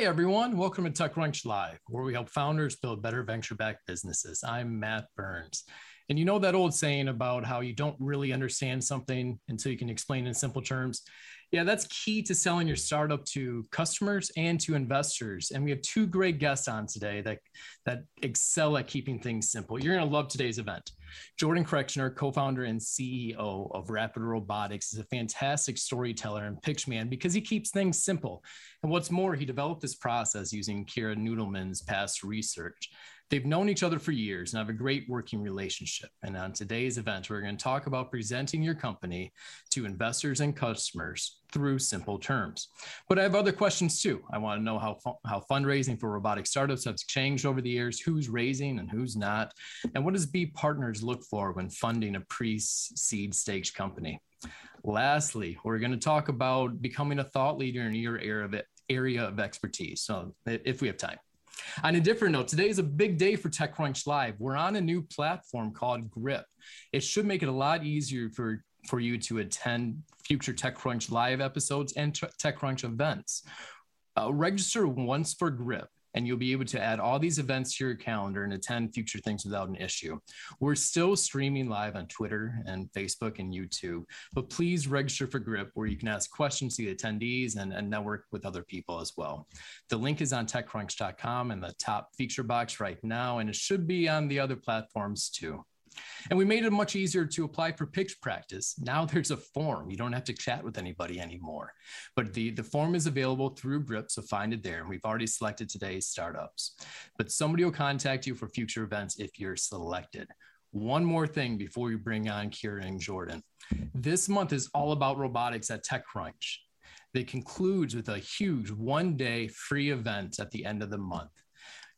Hey everyone, welcome to TechCrunch Live, where we help founders build better venture backed businesses. I'm Matt Burns. And you know that old saying about how you don't really understand something until you can explain in simple terms? Yeah, that's key to selling your startup to customers and to investors. And we have two great guests on today that, that excel at keeping things simple. You're going to love today's event. Jordan Kretchmer, co founder and CEO of Rapid Robotics, is a fantastic storyteller and pitch man because he keeps things simple. And what's more, he developed this process using Kira Noodleman's past research. They've known each other for years and have a great working relationship. And on today's event, we're going to talk about presenting your company to investors and customers through simple terms. But I have other questions too. I want to know how, how fundraising for robotic startups has changed over the years, who's raising and who's not, and what does Bee Partners look for when funding a pre-seed stage company. Lastly, we're going to talk about becoming a thought leader in your area of, area of expertise. So if we have time. On a different note, today is a big day for TechCrunch Live. We're on a new platform called Grip. It should make it a lot easier for, for you to attend future TechCrunch Live episodes and TechCrunch events. Uh, register once for Grip and you'll be able to add all these events to your calendar and attend future things without an issue. We're still streaming live on Twitter and Facebook and YouTube, but please register for GRIP where you can ask questions to the attendees and, and network with other people as well. The link is on techcrunch.com in the top feature box right now, and it should be on the other platforms too. And we made it much easier to apply for pitch practice. Now there's a form. You don't have to chat with anybody anymore. But the, the form is available through GRIP, so find it there. And we've already selected today's startups. But somebody will contact you for future events if you're selected. One more thing before we bring on Kira and Jordan. This month is all about robotics at TechCrunch. It concludes with a huge one day free event at the end of the month.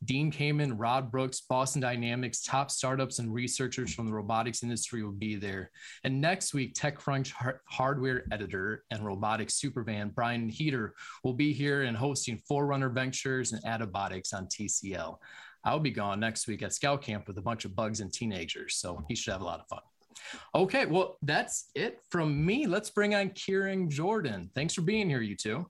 Dean Kamen, Rod Brooks, Boston Dynamics, top startups and researchers from the robotics industry will be there. And next week, TechCrunch hardware editor and robotics supervan Brian Heater will be here and hosting Forerunner Ventures and Adabotics on TCL. I'll be gone next week at Scout Camp with a bunch of bugs and teenagers, so he should have a lot of fun. Okay, well, that's it from me. Let's bring on Kira and Jordan. Thanks for being here, you two.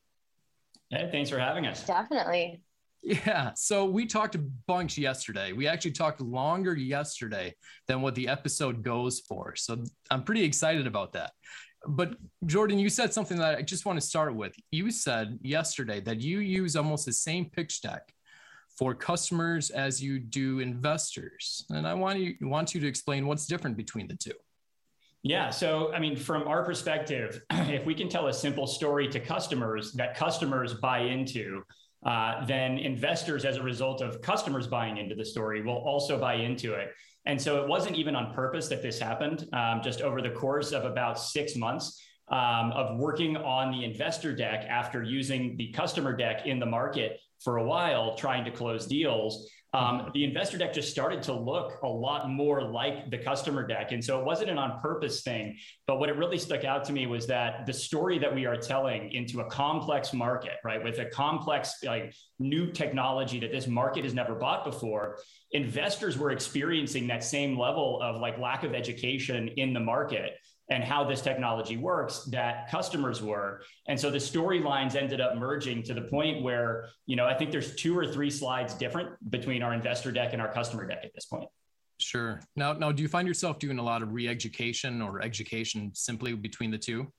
Hey, thanks for having us. Definitely. Yeah. So we talked a bunch yesterday. We actually talked longer yesterday than what the episode goes for. So I'm pretty excited about that. But Jordan, you said something that I just want to start with. You said yesterday that you use almost the same pitch deck for customers as you do investors. And I want you want you to explain what's different between the two. Yeah. So, I mean, from our perspective, if we can tell a simple story to customers that customers buy into, uh, then investors, as a result of customers buying into the story, will also buy into it. And so it wasn't even on purpose that this happened. Um, just over the course of about six months um, of working on the investor deck after using the customer deck in the market for a while, trying to close deals, um, the investor deck just started to look a lot more like the customer deck. And so it wasn't an on purpose thing. But what it really stuck out to me was that the story that we are telling into a complex market, right, with a complex, like new technology that this market has never bought before, investors were experiencing that same level of like lack of education in the market and how this technology works that customers were. And so the storylines ended up merging to the point where, you know, I think there's two or three slides different between our investor deck and our customer deck at this point. Sure. Now, now, do you find yourself doing a lot of re-education or education simply between the two?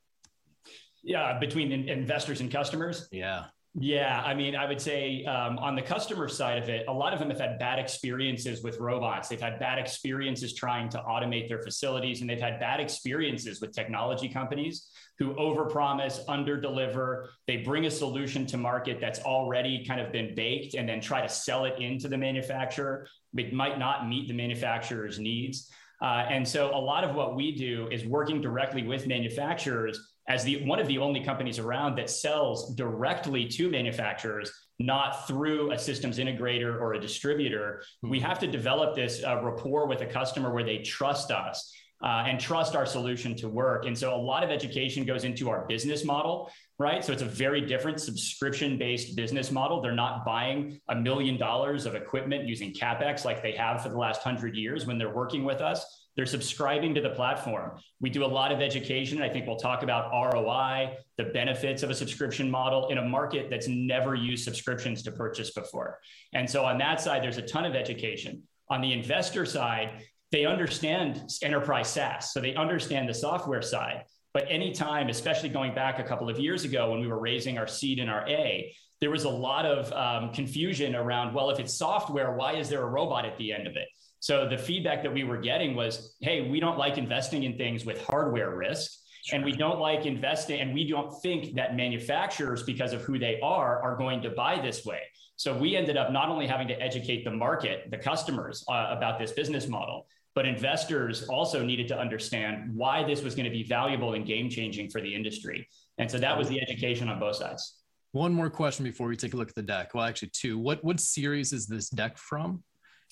Yeah, between investors and customers. Yeah. Yeah, I mean, I would say um, on the customer side of it, a lot of them have had bad experiences with robots. They've had bad experiences trying to automate their facilities, and they've had bad experiences with technology companies who overpromise, underdeliver. They bring a solution to market that's already kind of been baked, and then try to sell it into the manufacturer. It might not meet the manufacturer's needs. Uh, and so, a lot of what we do is working directly with manufacturers as the one of the only companies around that sells directly to manufacturers not through a systems integrator or a distributor. We hmm. have to develop this uh, rapport with a customer where they trust us uh, and trust our solution to work. And so a lot of education goes into our business model right? So it's a very different subscription based business model. They're not buying a million dollars of equipment using capex like they have for the last hundred years when they're working with us They're subscribing to the platform. We do a lot of education. I think we'll talk about ROI, the benefits of a subscription model in a market that's never used subscriptions to purchase before. And so on that side, there's a ton of education. On the investor side, they understand enterprise SaaS, so they understand the software side. But anytime, especially going back a couple of years ago when we were raising our seed and our A, there was a lot of um, confusion around, well, if it's software, why is there a robot at the end of it? So the feedback that we were getting was, hey, we don't like investing in things with hardware risk. Sure. And we don't like investing, and we don't think that manufacturers, because of who they are, are going to buy this way. So we ended up not only having to educate the market, the customers, uh, about this business model, but investors also needed to understand why this was going to be valuable and game changing for the industry. And so that was the education on both sides. One more question before we take a look at the deck. Well, actually, two. What what series is this deck from?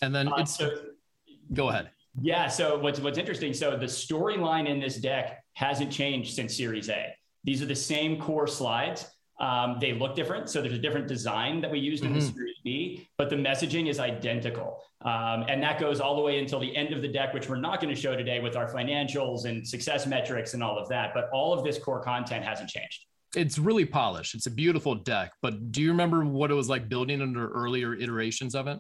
And then uh, it's so, go ahead. Yeah. So what's what's interesting? So the storyline in this deck hasn't changed since Series A. These are the same core slides. Um, they look different. So there's a different design that we used mm-hmm. in the mm-hmm. Series B, but the messaging is identical. Um, and that goes all the way until the end of the deck, which we're not going to show today with our financials and success metrics and all of that. But all of this core content hasn't changed. It's really polished. It's a beautiful deck. But do you remember what it was like building under earlier iterations of it?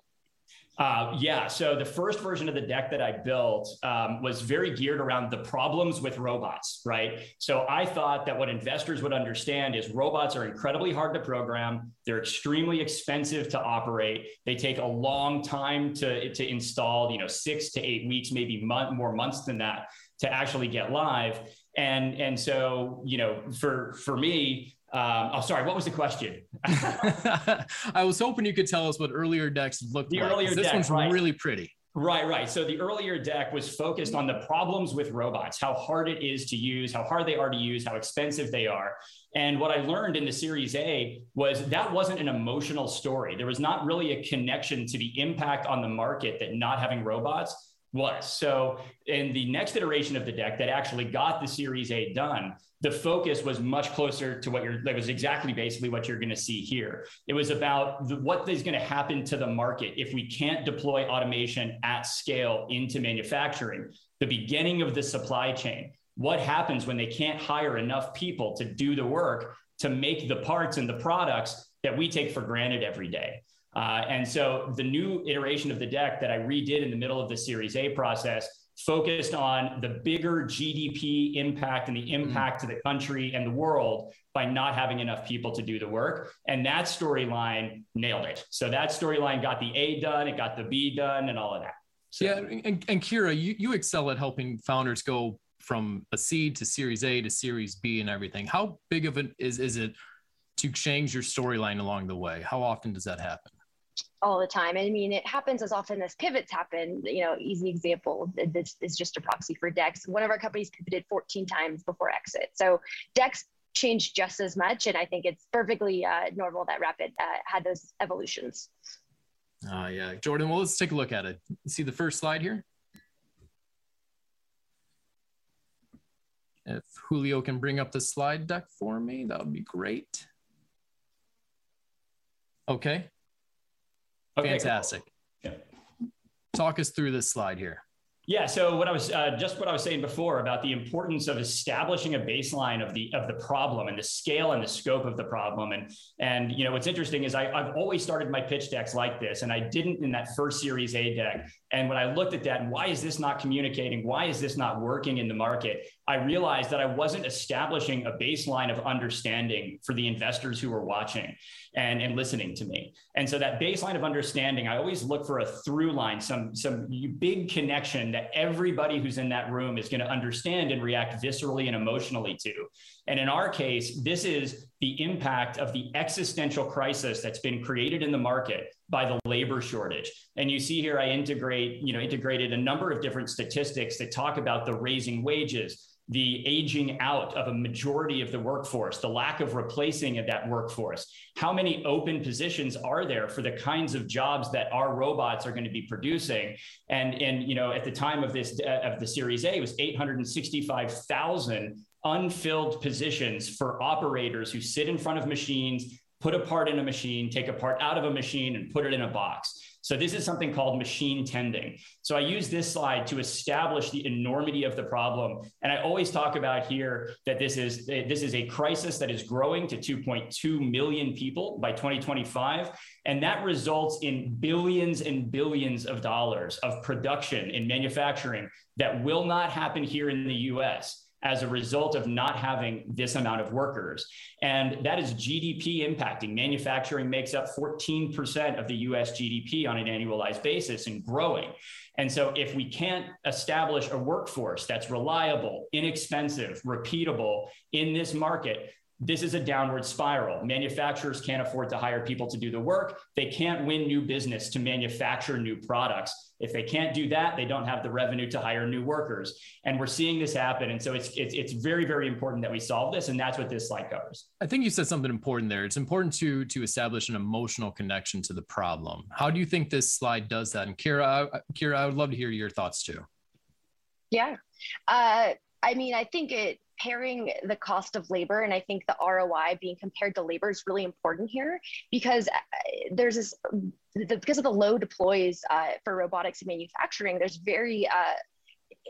Uh, yeah. So the first version of the deck that I built um, was very geared around the problems with robots, right? So I thought that what investors would understand is robots are incredibly hard to program. They're extremely expensive to operate. They take a long time to, to install, you know, six to eight weeks, maybe month, more months than that to actually get live. And, and so, you know, for, for me, um, oh, sorry. What was the question? I was hoping you could tell us what earlier decks looked the like. Earlier this deck, one's right. really pretty. Right, right. So the earlier deck was focused on the problems with robots, how hard it is to use, how hard they are to use, how expensive they are. And what I learned in the Series A was that wasn't an emotional story. There was not really a connection to the impact on the market that not having robots was. So in the next iteration of the deck that actually got the Series A done, the focus was much closer to what you're that was exactly basically what you're going to see here. It was about the, what is going to happen to the market if we can't deploy automation at scale into manufacturing. The beginning of the supply chain. What happens when they can't hire enough people to do the work to make the parts and the products that we take for granted every day uh, and so the new iteration of the deck that i redid in the middle of the series a process focused on the bigger GDP impact and the mm-hmm. impact mm. to the country and the world by not having enough people to do the work. And that storyline nailed it. So that storyline got the A done, it got the B done, and all of that. So. Yeah. And, and Kira, you, you excel at helping founders go from a seed to series A to series B and everything. How big of it is, is it to change your storyline along the way? How often does that happen? All the time. I mean, it happens as often as pivots happen. You know, easy example. This is just a proxy for decks. One of our companies pivoted 14 times before exit. So decks changed just as much, and I think it's perfectly uh, normal that Rapid uh, had those evolutions. Uh, yeah, Jordan. Well, let's take a look at it. See the first slide here. If Julio can bring up the slide deck for me, that would be great. Okay, Okay, Fantastic. Cool. Yeah. Talk us through this slide here. Yeah. So what I was uh, just what I was saying before about the importance of establishing a baseline of the of the problem and the scale and the scope of the problem. And and you know what's interesting is I, I've always started my pitch decks like this, and I didn't in that first Series A deck. And when I looked at that, and why is this not communicating? Why is this not working in the market? I realized that I wasn't establishing a baseline of understanding for the investors who were watching and, and listening to me. And so that baseline of understanding, I always look for a through line, some, some big connection that everybody who's in that room is going to understand and react viscerally and emotionally to. And in our case, this is the impact of the existential crisis that's been created in the market by the labor shortage. And you see here, I integrate, you know, integrated a number of different statistics that talk about the raising wages, the aging out of a majority of the workforce, the lack of replacing of that workforce. How many open positions are there for the kinds of jobs that our robots are going to be producing? And, and you know, at the time of this of the Series A, it was 865,000 unfilled positions for operators who sit in front of machines, put a part in a machine, take a part out of a machine, and put it in a box. So this is something called machine tending. So I use this slide to establish the enormity of the problem. And I always talk about here that this is this is a crisis that is growing to 2.2 million people by 2025. And that results in billions and billions of dollars of production in manufacturing that will not happen here in the US as a result of not having this amount of workers. And that is GDP impacting. Manufacturing makes up 14% of the US GDP on an annualized basis and growing. And so, if we can't establish a workforce that's reliable, inexpensive, repeatable in this market, this is a downward spiral. Manufacturers can't afford to hire people to do the work. They can't win new business to manufacture new products. If they can't do that, they don't have the revenue to hire new workers. And we're seeing this happen. And so it's, it's, it's very, very important that we solve this. And that's what this slide covers. I think you said something important there. It's important to, to establish an emotional connection to the problem. How do you think this slide does that? And Kira, Kira, I would love to hear your thoughts too. Yeah. Uh, I mean, I think it comparing the cost of labor and i think the roi being compared to labor is really important here because uh, there's this the, because of the low deploys uh, for robotics and manufacturing there's very uh,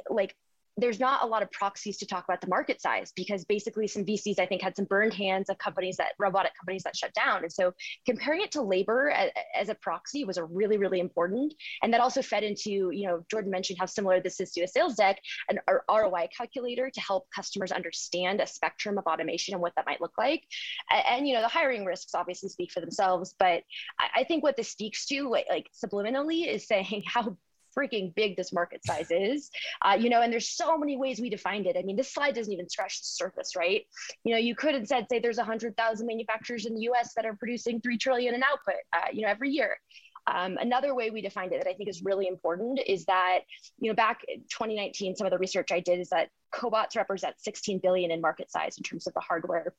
like there's not a lot of proxies to talk about the market size because basically some VCs I think had some burned hands of companies that robotic companies that shut down. And so comparing it to labor as, a proxy was a really, really important. And that also fed into, you know, Jordan mentioned how similar this is to a sales deck, an ROI calculator to help customers understand a spectrum of automation and what that might look like. And, you know, the hiring risks obviously speak for themselves, but I, I think what this speaks to like, like subliminally is saying how freaking big this market size is. Uh, you know and there's so many ways we defined it. I mean this slide doesn't even scratch the surface right? You know you could have said say there's 100000 manufacturers in the us that are producing 3 trillion in output uh, you know every year. Um, another way we defined it that I think is really important is that, you know, back in 2019, some of the research I did is that cobots represent 16 billion in market size in terms of the hardware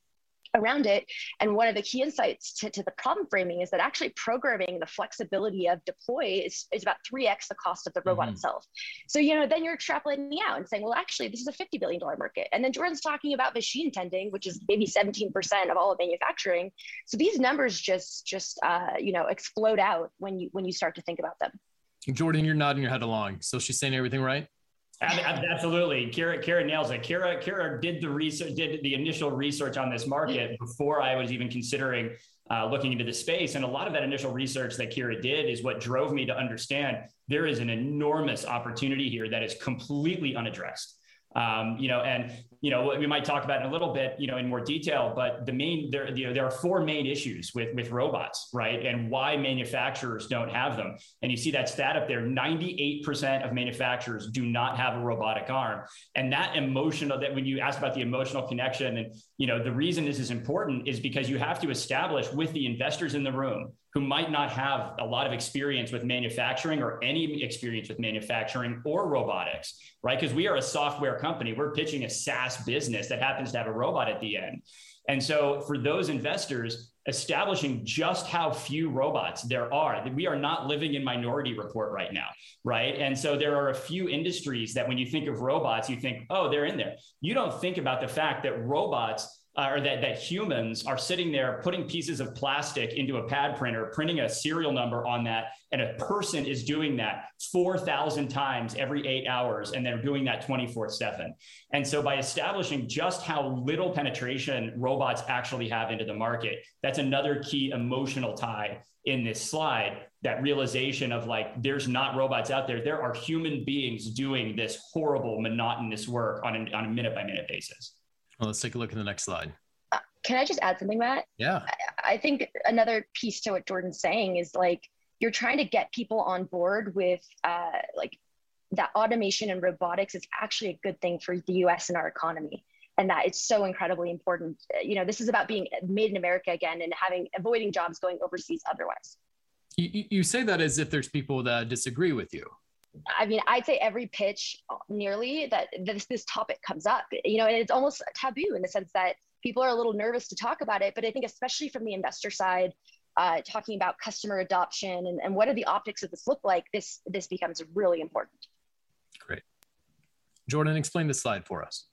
around it. And one of the key insights to, to the problem framing is that actually programming the flexibility of deploy is, is about 3x the cost of the robot mm-hmm. itself. So, you know, then you're extrapolating out and saying, well, actually, this is a $50 billion market. And then Jordan's talking about machine tending, which is maybe 17% of all of manufacturing. So these numbers just, just, uh, you know, explode out when you, when you start to think about them. Jordan, you're nodding your head along. So she's saying everything right? Absolutely, Kira. Kira nails it. Kira. Kira did the research, did the initial research on this market before I was even considering uh, looking into the space. And a lot of that initial research that Kira did is what drove me to understand there is an enormous opportunity here that is completely unaddressed. Um, you know, and you know we might talk about it in a little bit, you know, in more detail. But the main there, you know, there are four main issues with with robots, right? And why manufacturers don't have them. And you see that stat up there: ninety eight percent of manufacturers do not have a robotic arm. And that emotional that when you ask about the emotional connection, and you know, the reason this is important is because you have to establish with the investors in the room who might not have a lot of experience with manufacturing or any experience with manufacturing or robotics, right? Because we are a software company. We're pitching a SaaS business that happens to have a robot at the end. And so for those investors, establishing just how few robots there are, we are not living in minority report right now, right? And so there are a few industries that when you think of robots, you think, oh, they're in there. You don't think about the fact that robots uh, or that, that humans are sitting there putting pieces of plastic into a pad printer, printing a serial number on that, and a person is doing that 4,000 times every eight hours, and they're doing that 24 7. And so, by establishing just how little penetration robots actually have into the market, that's another key emotional tie in this slide that realization of like there's not robots out there there are human beings doing this horrible monotonous work on on a minute by minute basis well, let's take a look at the next slide. Uh, can I just add something, Matt? Yeah. I, I think another piece to what Jordan's saying is like you're trying to get people on board with uh, like that automation and robotics is actually a good thing for the US and our economy and that it's so incredibly important you know this is about being made in america again and having avoiding jobs going overseas otherwise you, you say that as if there's people that disagree with you I mean, I'd say every pitch nearly that this this topic comes up, you know, and it's almost taboo in the sense that people are a little nervous to talk about it. But I think especially from the investor side, uh, talking about customer adoption and, and what do the optics of this look like, this this becomes really important. Great. Jordan, explain the slide for us.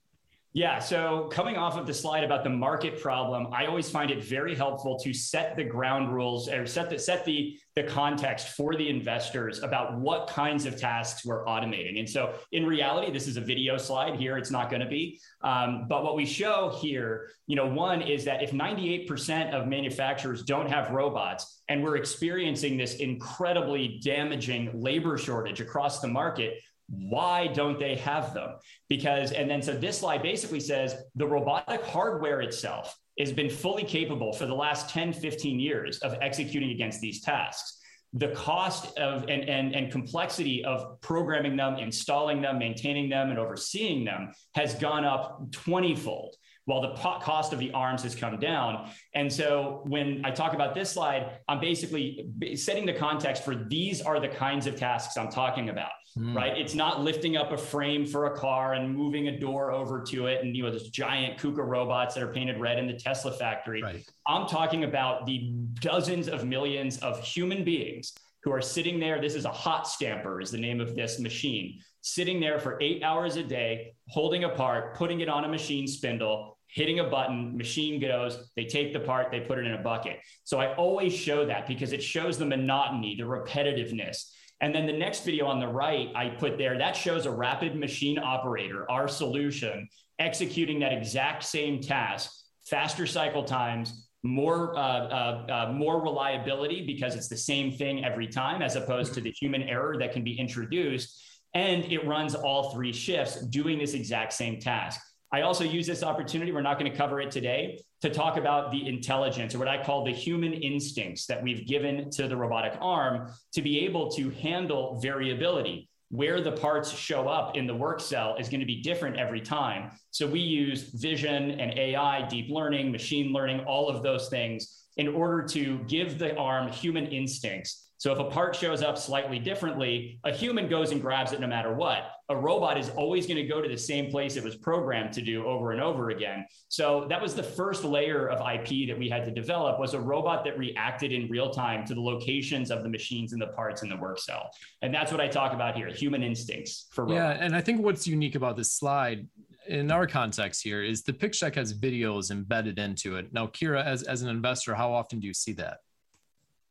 Yeah. So, coming off of the slide about the market problem, I always find it very helpful to set the ground rules or set the set the the context for the investors about what kinds of tasks we're automating. And so, in reality, this is a video slide here. It's not going to be. Um, but what we show here, you know, one is that if 98% of manufacturers don't have robots, and we're experiencing this incredibly damaging labor shortage across the market, why don't they have them? Because, and then so this slide basically says the robotic hardware itself has been fully capable for the last 10, 15 years of executing against these tasks. The cost of and, and, and complexity of programming them, installing them, maintaining them, and overseeing them has gone up 20 fold while the cost of the arms has come down. And so when I talk about this slide, I'm basically setting the context for these are the kinds of tasks I'm talking about. Mm. Right. It's not lifting up a frame for a car and moving a door over to it. And, you know, those giant KUKA robots that are painted red in the Tesla factory. Right. I'm talking about the dozens of millions of human beings who are sitting there. This is a hot stamper, is the name of this machine, sitting there for eight hours a day, holding a part, putting it on a machine spindle, hitting a button, machine goes, they take the part, they put it in a bucket. So I always show that because it shows the monotony, the repetitiveness. And then the next video on the right, I put there, that shows a rapid machine operator, our solution, executing that exact same task, faster cycle times, more uh, uh, uh, more reliability because it's the same thing every time, as opposed to the human error that can be introduced. And it runs all three shifts doing this exact same task. I also use this opportunity, we're not going to cover it today, to talk about the intelligence or what I call the human instincts that we've given to the robotic arm to be able to handle variability. Where the parts show up in the work cell is going to be different every time. So we use vision and AI, deep learning, machine learning, all of those things in order to give the arm human instincts so if a part shows up slightly differently, a human goes and grabs it no matter what. A robot is always going to go to the same place it was programmed to do over and over again. So that was the first layer of IP that we had to develop was a robot that reacted in real time to the locations of the machines and the parts in the work cell. And that's what I talk about here, human instincts for robots. Yeah, and I think what's unique about this slide in our context here is the pitch deck has videos embedded into it. Now, Kira, as, as an investor, how often do you see that?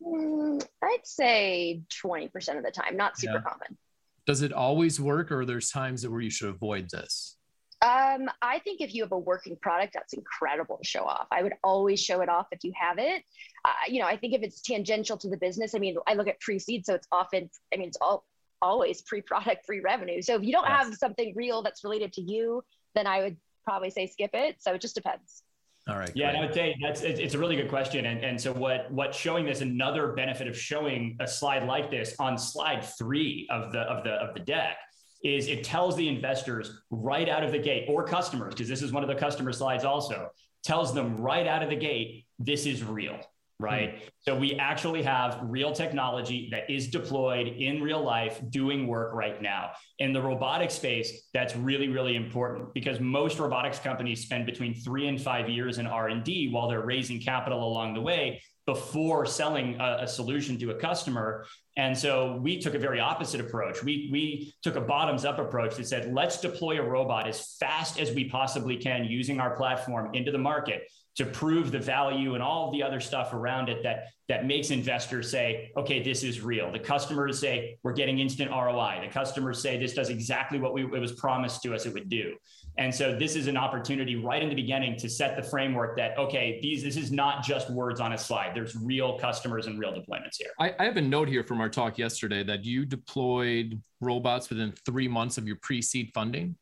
Mm, I'd say 20% of the time, not super yeah. common. Does it always work or there's times where you should avoid this? Um, I think if you have a working product, that's incredible to show off. I would always show it off if you have it. Uh, you know, I think if it's tangential to the business, I mean, I look at pre-seed, so it's often, I mean, it's all always pre-product, pre-revenue. So if you don't yes. have something real that's related to you, then I would probably say skip it. So it just depends. All right. Yeah, I would say that's it's a really good question. And, and so what what showing this another benefit of showing a slide like this on slide three of the of the of the deck is it tells the investors right out of the gate or customers, because this is one of the customer slides also, tells them right out of the gate, this is real right? Mm-hmm. So we actually have real technology that is deployed in real life doing work right now. In the robotic space, that's really really important because most robotics companies spend between 3 and 5 years in R&D while they're raising capital along the way before selling a, a, solution to a customer. And so we took a very opposite approach. We, we took a bottoms up approach that said, let's deploy a robot as fast as we possibly can using our platform into the market to prove the value and all the other stuff around it that that makes investors say okay this is real. The customers say we're getting instant roi the customers say this does exactly what we, it was promised to us it would do. And so this is an opportunity right in the beginning to set the framework that okay these this is not just words on a slide. There's real customers and real deployments here. I, I have a note here from our talk yesterday that you deployed robots within three months of your pre-seed funding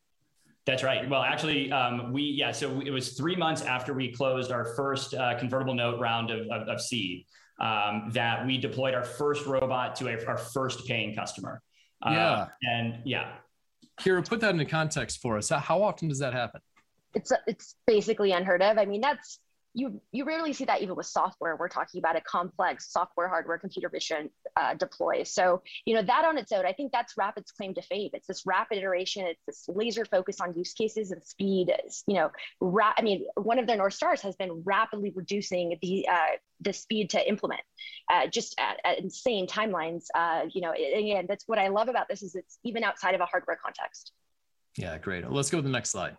that's right. Well, actually, um, we yeah. So it was three months after we closed our first uh, convertible note round of, of, of seed um, that we deployed our first robot to a, our first paying customer. Uh, yeah. And yeah. Kira, put that into context for us. How often does that happen? It's it's basically unheard of. I mean, that's you you rarely see that even with software. We're talking about a complex software, hardware, computer vision uh, deploy. So you know that on its own, I think that's Rapid's claim to fame. It's this rapid iteration. It's this laser focus on use cases and speed. You know, ra- I mean, one of their north stars has been rapidly reducing the uh, the speed to implement, uh, just at, at, insane timelines. Uh, you know, again, that's what I love about this is it's even outside of a hardware context. Yeah, great. Let's go to the next slide.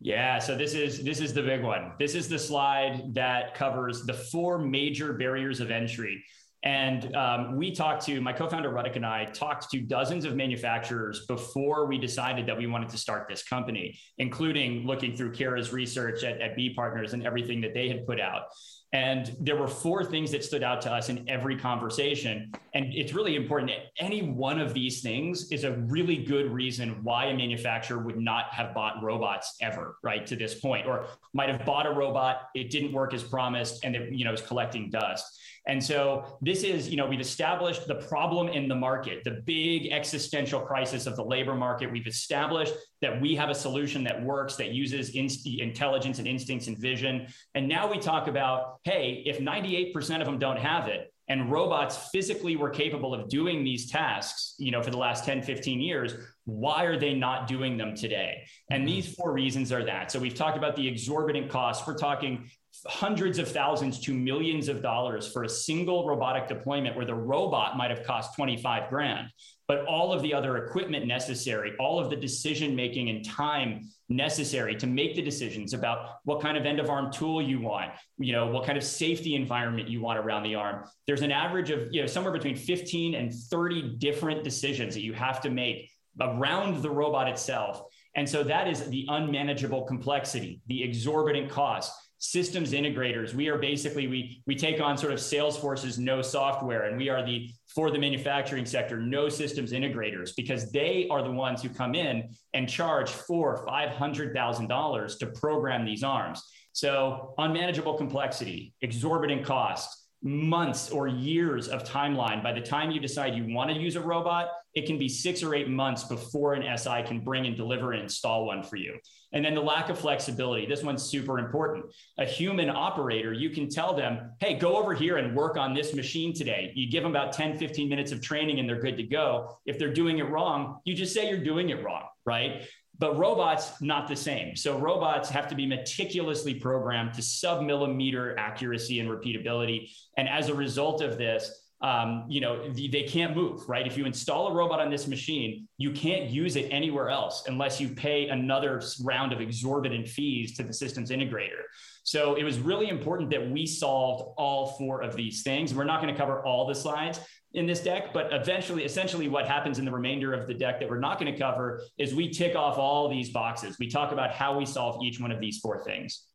Yeah, so this is this is the big one. This is the slide that covers the four major barriers of entry. And um, we talked to my co-founder Ruddick and I talked to dozens of manufacturers before we decided that we wanted to start this company, including looking through Kira's research at, at Bee Partners and everything that they had put out. And there were four things that stood out to us in every conversation. And it's really important. That any one of these things is a really good reason why a manufacturer would not have bought robots ever, right, to this point, or might have bought a robot, it didn't work as promised, and it, you know, is collecting dust. And so this is, you know, we've established the problem in the market, the big existential crisis of the labor market. We've established that we have a solution that works, that uses inst- intelligence and instincts and vision. And now we talk about, hey, if 98% of them don't have it, and robots physically were capable of doing these tasks you know for the last 10 15 years why are they not doing them today and mm-hmm. these four reasons are that so we've talked about the exorbitant costs we're talking hundreds of thousands to millions of dollars for a single robotic deployment where the robot might have cost 25 grand. But all of the other equipment necessary all of the decision making and time necessary to make the decisions about what kind of end of arm tool you want you know what kind of safety environment you want around the arm. There's an average of you know somewhere between 15 and 30 different decisions that you have to make around the robot itself. And so that is the unmanageable complexity the exorbitant cost systems integrators. We are basically we we take on sort of Salesforce's no software, and we are the for the manufacturing sector no systems integrators because they are the ones who come in and charge four five hundred thousand dollars to program these arms. So unmanageable complexity, exorbitant cost, months or years of timeline. By the time you decide you want to use a robot, it can be six or eight months before an SI can bring and deliver and install one for you. And then the lack of flexibility. This one's super important. A human operator, you can tell them, hey, go over here and work on this machine today. You give them about 10, 15 minutes of training and they're good to go. If they're doing it wrong, you just say you're doing it wrong, right? But robots, not the same. So robots have to be meticulously programmed to sub millimeter accuracy and repeatability. And as a result of this, um, you know, they can't move, right? If you install a robot on this machine, you can't use it anywhere else unless you pay another round of exorbitant fees to the systems integrator. So it was really important that we solved all four of these things. We're not going to cover all the slides, in this deck, but eventually, essentially, what happens in the remainder of the deck that we're not going to cover is we tick off all these boxes. We talk about how we solve each one of these four things.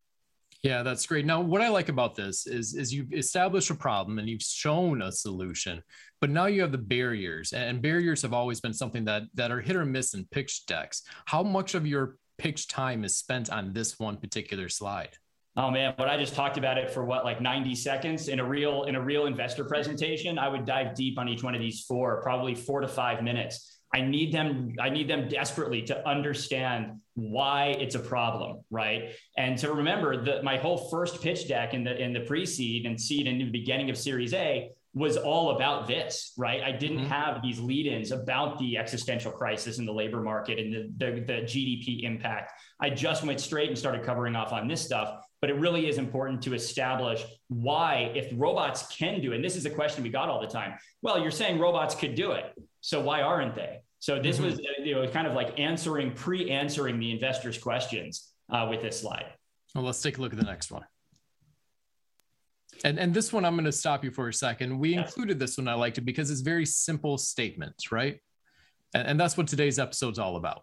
Yeah, that's great. Now, what I like about this is is you've established a problem and you've shown a solution, but now you have the barriers, and barriers have always been something that that are hit or miss in pitch decks. How much of your pitch time is spent on this one particular slide? Oh man, but I just talked about it for what like 90 seconds in a real in a real investor presentation. I would dive deep on each one of these four, probably 4 to 5 minutes. I need them I need them desperately to understand why it's a problem, right? And to remember that my whole first pitch deck in the in the pre-seed and seed and the beginning of series A was all about this, right? I didn't mm-hmm. have these lead-ins about the existential crisis in the labor market and the, the, the GDP impact. I just went straight and started covering off on this stuff but it really is important to establish why, if robots can do it, and this is a question we got all the time. Well, you're saying robots could do it. So why aren't they? So this mm-hmm. was, you know, kind of like answering, pre-answering the investors' questions uh, with this slide. Well, let's take a look at the next one. And, and this one, I'm going to stop you for a second. We yes. included this one. I liked it because it's very simple statements, right? And, and that's what today's episode is all about.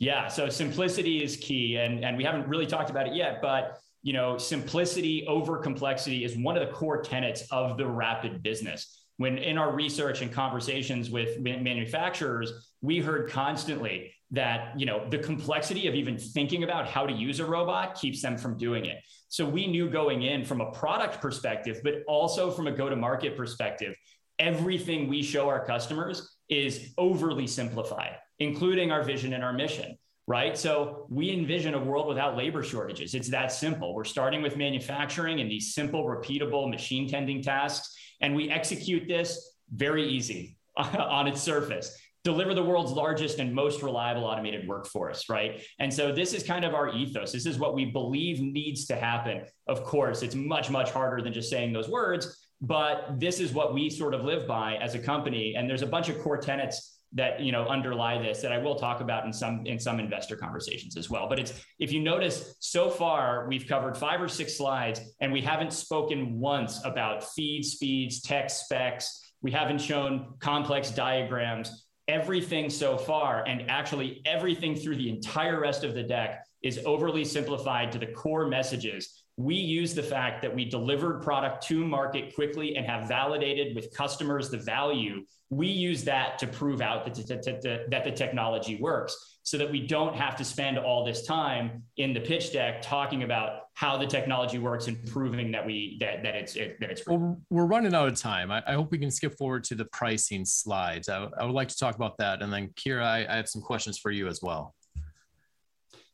Yeah, so simplicity is key, and and we haven't really talked about it yet, but you know, simplicity over complexity is one of the core tenets of the rapid business. When in our research and conversations with manufacturers, we heard constantly that you know the complexity of even thinking about how to use a robot keeps them from doing it. So we knew going in from a product perspective, but also from a go-to-market perspective, everything we show our customers is overly simplified including our vision and our mission, right? So we envision a world without labor shortages. It's that simple. We're starting with manufacturing and these simple, repeatable machine tending tasks, and we execute this very easy on its surface deliver the world's largest and most reliable automated workforce, right? And so this is kind of our ethos. This is what we believe needs to happen. Of course, it's much, much harder than just saying those words, but this is what we sort of live by as a company. And there's a bunch of core tenets that you know underlie this that I will talk about in some in some investor conversations as well. But it's if you notice so far we've covered five or six slides and we haven't spoken once about feed speeds, tech specs. We haven't shown complex diagrams. Everything so far, and actually everything through the entire rest of the deck, is overly simplified to the core messages we use the fact that we delivered product to market quickly and have validated with customers the value. We use that to prove out that, that the technology works so that we don't have to spend all this time in the pitch deck talking about how the technology works and proving that we that, that it's it, that it's well we're running out of time I, I, hope we can skip forward to the pricing slides I, I would like to talk about that and then kira I, I have some questions for you as well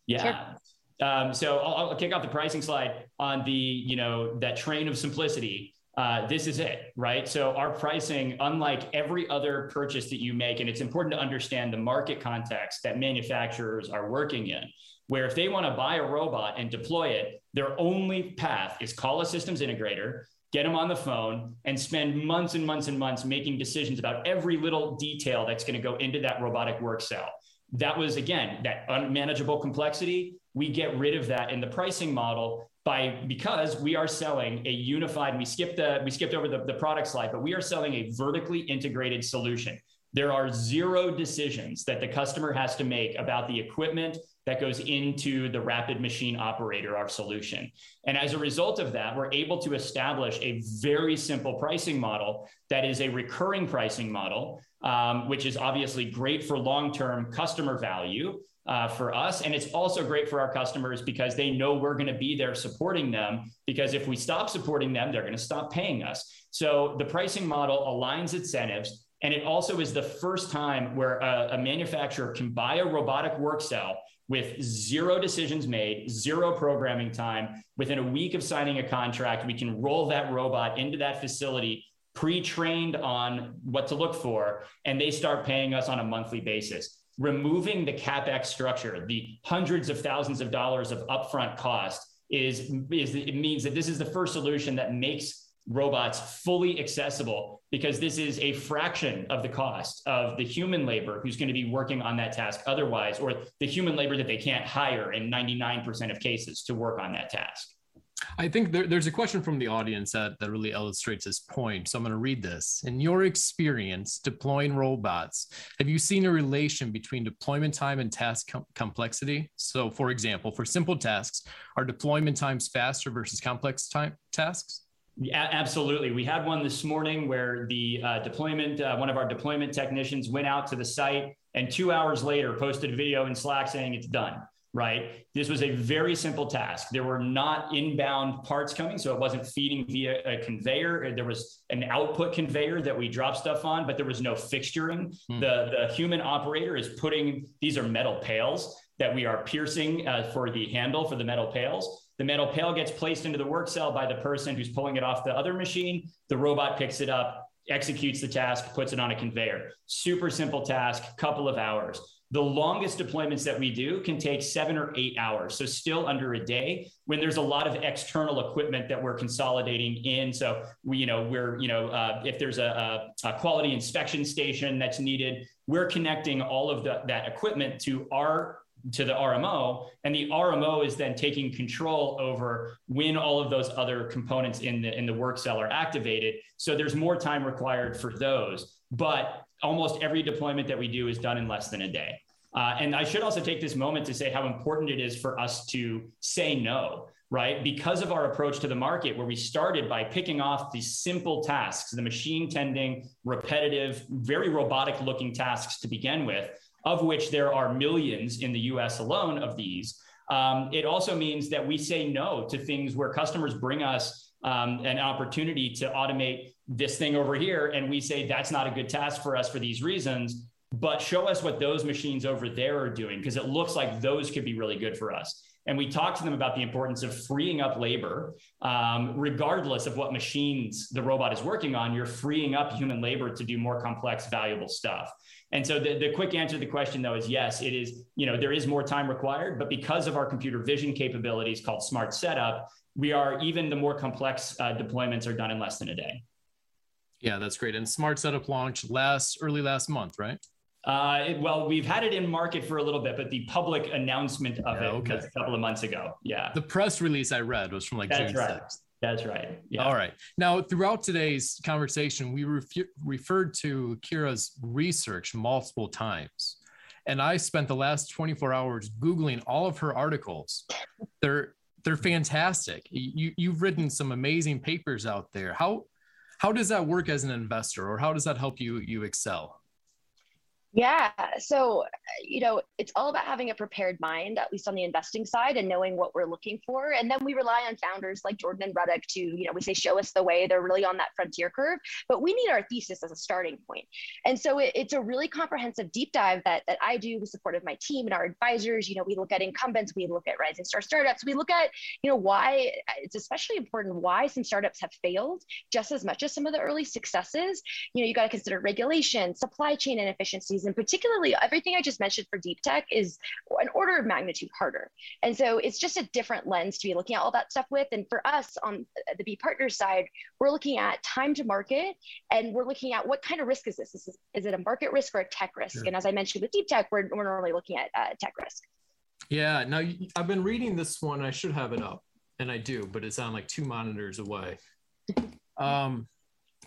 yeah sure. Um, so I'll, I'll, kick off the pricing slide on the, you know, that train of simplicity. Uh, this is it, right? So our pricing, unlike every other purchase that you make, and it's important to understand the market context that manufacturers are working in, where if they want to buy a robot and deploy it, their only path is call a systems integrator, get them on the phone, and spend months and months and months making decisions about every little detail that's going to go into that robotic work cell. That was, again, that unmanageable complexity we get rid of that in the pricing model by because we are selling a unified we skipped the we skipped over the, the product slide but we are selling a vertically integrated solution there are zero decisions that the customer has to make about the equipment that goes into the rapid machine operator, our solution. And as a result of that, we're able to establish a very simple pricing model that is a recurring pricing model, um, which is obviously great for long term customer value uh, for us. And it's also great for our customers because they know we're going to be there supporting them. Because if we stop supporting them, they're going to stop paying us. So the pricing model aligns incentives. And it also is the first time where a, a manufacturer can buy a robotic work cell with zero decisions made, zero programming time. Within a week of signing a contract, we can roll that robot into that facility pre-trained on what to look for and they start paying us on a monthly basis removing the capex structure, the hundreds of thousands of dollars of upfront cost, is, is it means that this is the first solution that makes robots fully accessible because this is a fraction of the cost of the human labor who's going to be working on that task otherwise, or the human labor that they can't hire in 99% of cases to work on that task. I think there, there's a question from the audience that, that really illustrates this point. So I'm going to read this. In your experience deploying robots, have you seen a relation between deployment time and task com- complexity? So, for example, for simple tasks, are deployment times faster versus complex time tasks? Yeah, absolutely. We had one this morning where the uh, deployment, uh, one of our deployment technicians went out to the site and two hours later posted a video in Slack saying it's done right? This was a very simple task. There were not inbound parts coming, so it wasn't feeding via a conveyor. There was an output conveyor that we drop stuff on, but there was no fixturing. Hmm. The, the human operator is putting, these are metal pails that we are piercing uh, for the handle for the metal pails. The metal pail gets placed into the work cell by the person who's pulling it off the other machine. The robot picks it up, executes the task, puts it on a conveyor. Super simple task, couple of hours. The longest deployments that we do can take seven or eight hours. So still under a day when there's a lot of external equipment that we're consolidating in. So we, you know, we're, you know, uh, if there's a, a, quality inspection station that's needed, we're connecting all of the, that equipment to our to the RMO, and the RMO is then taking control over when all of those other components in the in the work cell are activated. So there's more time required for those, but almost every deployment that we do is done in less than a day. Uh, and I should also take this moment to say how important it is for us to say no, right? Because of our approach to the market, where we started by picking off these simple tasks, the machine tending, repetitive, very robotic looking tasks to begin with, of which there are millions in the US alone of these. Um, it also means that we say no to things where customers bring us um, an opportunity to automate this thing over here and we say that's not a good task for us for these reasons but show us what those machines over there are doing because it looks like those could be really good for us. And we talk to them about the importance of freeing up labor. Um, regardless of what machines the robot is working on you're freeing up human labor to do more complex valuable stuff. And so the, the quick answer to the question though is yes it is you know there is more time required but because of our computer vision capabilities called smart setup we are even the more complex uh, deployments are done in less than a day yeah, that's great. And Smart Setup launched last early last month, right? Uh, it, well, we've had it in market for a little bit, but the public announcement of Yeah, it okay. was a couple of months ago. Yeah, The press release I read was from like That's June right. 6th. that's right. Yeah. All right. Now, throughout today's conversation, we refu- referred to Kira's research multiple times. And I spent the last 24 hours Googling all of her articles. They're they're fantastic. You you've written some amazing papers out there. How how does that work as an investor or how does that help you you excel? Yeah. So, you know, it's all about having a prepared mind, at least on the investing side, and knowing what we're looking for. And then we rely on founders like Jordan and Ruddick to, you know, we say, show us the way. They're really on that frontier curve, but we need our thesis as a starting point. And so it, it's a really comprehensive deep dive that, that I do with support of my team and our advisors. You know, we look at incumbents, we look at rising star startups, we look at, you know, why it's especially important why some startups have failed just as much as some of the early successes. You know, you got to consider regulation, supply chain inefficiencies, and particularly everything I just mentioned for deep tech is an order of magnitude harder. And so it's just a different lens to be looking at all that stuff with. And for us on the Bee Partner side, we're looking at time to market and we're looking at what kind of risk is this? Is, this, is it a market risk or a tech risk? Sure. And as I mentioned with deep tech, we're, we're normally looking at uh, tech risk. Yeah. Now I've been reading this one. I should have it up, and I do, but it's on like two monitors away. Um,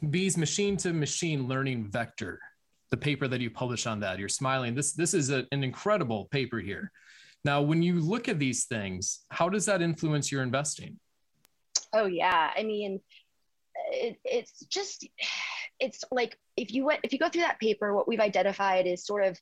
Bee's machine to machine learning vector, the paper that you published on that. You're smiling. This this is a, an incredible paper here. Now, when you look at these things, how does that influence your investing? Oh yeah, I mean, it, it's just, it's like if you went if you go through that paper, what we've identified is sort of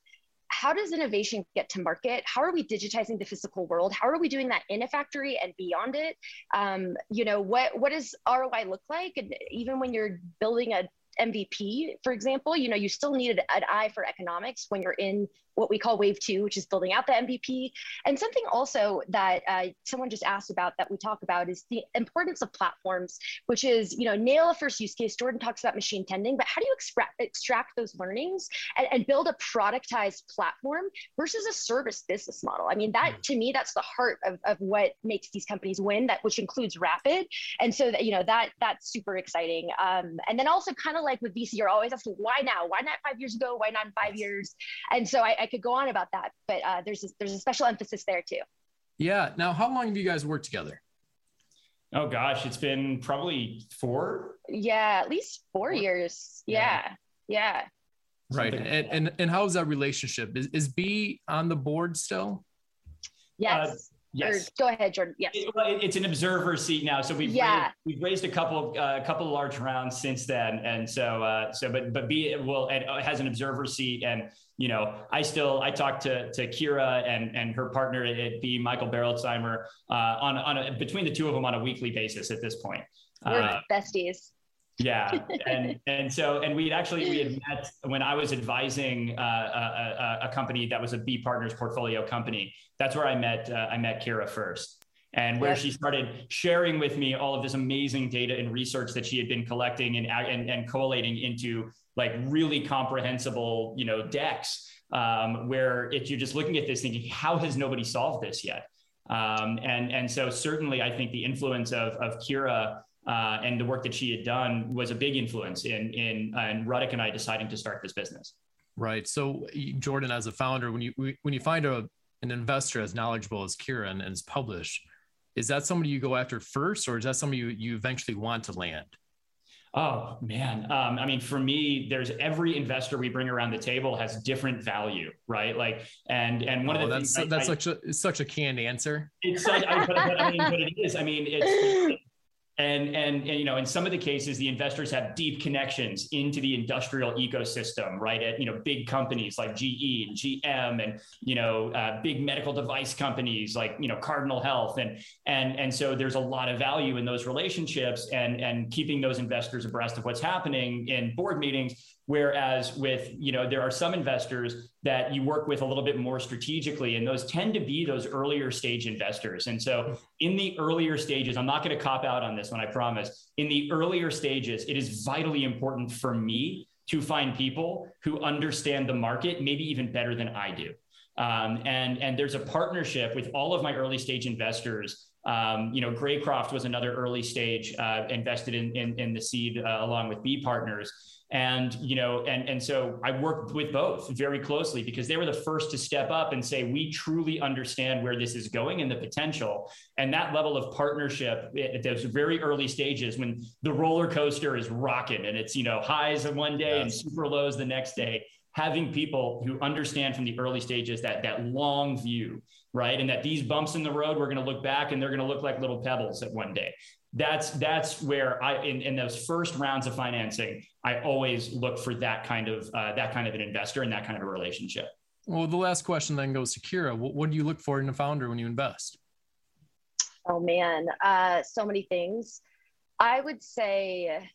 how does innovation get to market? How are we digitizing the physical world? How are we doing that in a factory and beyond it? Um, you know, what what does ROI look like? And even when you're building a MVP, for example, you know, you still need an eye for economics when you're in what we call wave two, which is building out the MVP. And something also that uh, someone just asked about that we talk about is the importance of platforms, which is, you know, nail a first use case. Jordan talks about machine tending, but how do you extract, extract those learnings and, and build a productized platform versus a service business model? I mean, that to me, that's the heart of, of what makes these companies win, that which includes rapid. And so that, you know, that that's super exciting. Um, and then also kind of like with VC, you're always asking, why now? Why not five years ago? Why not in five years? And so I, I could go on about that, but uh, there's a, there's a special emphasis there too. Yeah. Now, how long have you guys worked together? Oh gosh, it's been probably four. Yeah, at least four years. Yeah, yeah. Right. Something And, and and how is that relationship? Is, is Bee on the board still? Yes. Yes. Or, go ahead, Jordan. Yes. It- well, it- it's an observer seat now, so we've Yeah. raised, we've raised a couple uh, a couple of large rounds since then, and so uh, so but but Bee will and uh, has an observer seat, and you know I still I talk to to Kira and and her partner at Bee Michael Berolzheimer uh, on on a, between the two of them on a weekly basis at this point. We're Uh, besties. Yeah, and and so and we had actually we had met when I was advising uh, a, a, a company that was a Bee Partners portfolio company. That's where I met uh, I met Kira first, and where Yep. she started sharing with me all of this amazing data and research that she had been collecting and and, and collating into like really comprehensible you know decks. Um, where if you're just looking at this thinking, how has nobody solved this yet? Um, and and so certainly I think the influence of of Kira uh, and the work that she had done was a big influence in in uh, and Ruddick and I deciding to start this business. Right. So Jordan, as a founder, when you when you find a an investor as knowledgeable as Kieran and is published, is that somebody you go after first, or is that somebody you, you eventually want to land? Oh man, um, I mean, for me, there's every investor we bring around the table has different value, right? Like, and and one oh, of the that's things that's I- such a such a canned answer. it's like, I, but, but I mean, but it is. I mean, it's and, and and you know, in some of the cases, the investors have deep connections into the industrial ecosystem, right? At you know, big companies like GE and GM, and you know, uh, big medical device companies like you know Cardinal Health, and and and so there's a lot of value in those relationships, and and keeping those investors abreast of what's happening in board meetings. Whereas with, you know, there are some investors that you work with a little bit more strategically, and those tend to be those earlier stage investors. And so in the earlier stages, I'm not going to cop out on this one, I promise. In the earlier stages, it is vitally important for me to find people who understand the market, maybe even better than I do. Um, and, and there's a partnership with all of my early stage investors Um, you know, Greycroft was another early stage uh, invested in, in, in the seed uh, along with Bee Partners and you know and and so i worked with both very closely because they were the first to step up and say we truly understand where this is going and the potential and that level of partnership at those very early stages when the roller coaster is rocking and it's you know highs of one day yes. and super lows the next day having people who understand from the early stages that that long view right and that these bumps in the road we're going to look back and they're going to look like little pebbles at one day that's that's where I in, in those first rounds of financing, I always look for that kind of uh, that kind of an investor and that kind of a relationship. Well, the last question then goes to Kira. What, what do you look for in a founder when you invest? Oh man, uh, so many things. I would say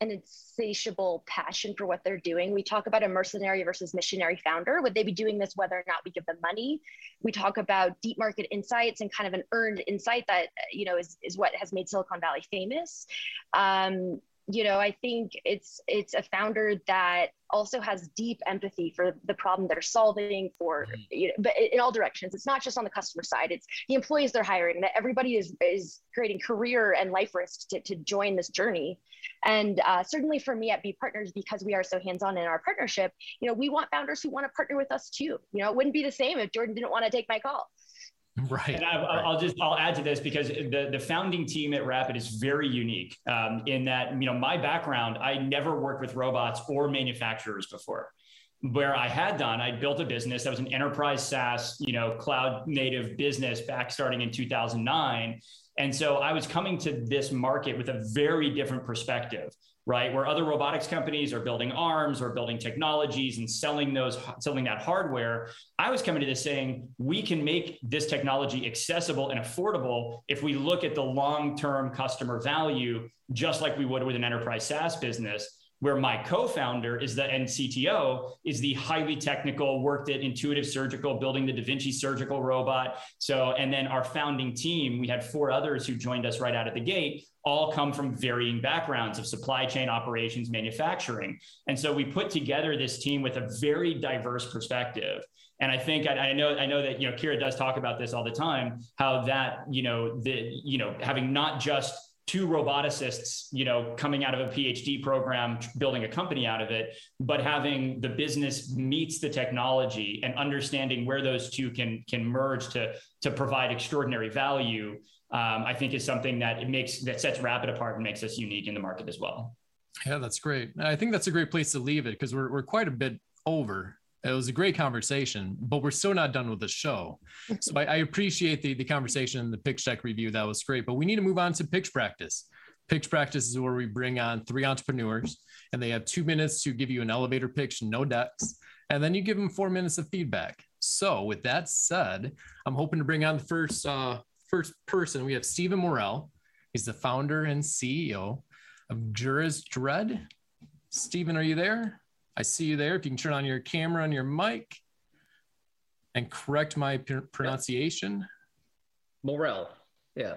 an insatiable passion for what they're doing. We talk about a mercenary versus missionary founder. Would they be doing this whether or not we give them money? We talk about deep market insights and kind of an earned insight that you know is, is what has made Silicon Valley famous. Um, you know, I think it's it's a founder that also has deep empathy for the problem they're solving for mm-hmm. you know, but in all directions. It's not just on the customer side. It's the employees they're hiring that everybody is is creating career and life risks to, to join this journey. And uh, certainly for me at Bee Partners because we are so hands-on in our partnership you know we want founders who want to partner with us too. You know it wouldn't be the same if jordan didn't want to take my call Right. And I, will just I'll add to this because the the founding team at Rapid is very unique um, in that you know my background I never worked with robots or manufacturers before. Where I had done, I built a business that was an enterprise SaaS, you know, cloud native business back starting in 2009. And so I was coming to this market with a very different perspective right? Where other robotics companies are building arms or building technologies and selling those, selling that hardware. I was coming to this saying we can make this technology accessible and affordable if we look at the long-term customer value, just like we would with an enterprise SaaS business where my co-founder is the NCTO is the highly technical, worked at Intuitive Surgical, building the Da Vinci surgical robot. So, and then our founding team, we had four others who joined us right out of the gate, all come from varying backgrounds of supply chain operations, manufacturing. And so we put together this team with a very diverse perspective. And I think I, I, know I know that you know Kira does talk about this all the time, how that you know the you know having not just two roboticists, you know, coming out of a PhD program, building a company out of it, but having the business meets the technology and understanding where those two can can merge to to provide extraordinary value, um, I think is something that it makes that sets Rapid apart and makes us unique in the market as well. Yeah, that's great. I think that's a great place to leave it because we're we're quite a bit over it was a great conversation, but we're still not done with the show. So I, I appreciate the, the conversation and the pitch deck review. That was great. But we need to move on to pitch practice. Pitch practice is where we bring on three entrepreneurs and they have two minutes to give you an elevator pitch, no decks. And then you give them four minutes of feedback. So with that said, I'm hoping to bring on the first uh, first person. We have Stephen Morel. He's the founder and CEO of Jurisdeed. Stephen, are you there? I see you there. If you can turn on your camera and your mic and correct my pr- pronunciation. Morel. Yeah.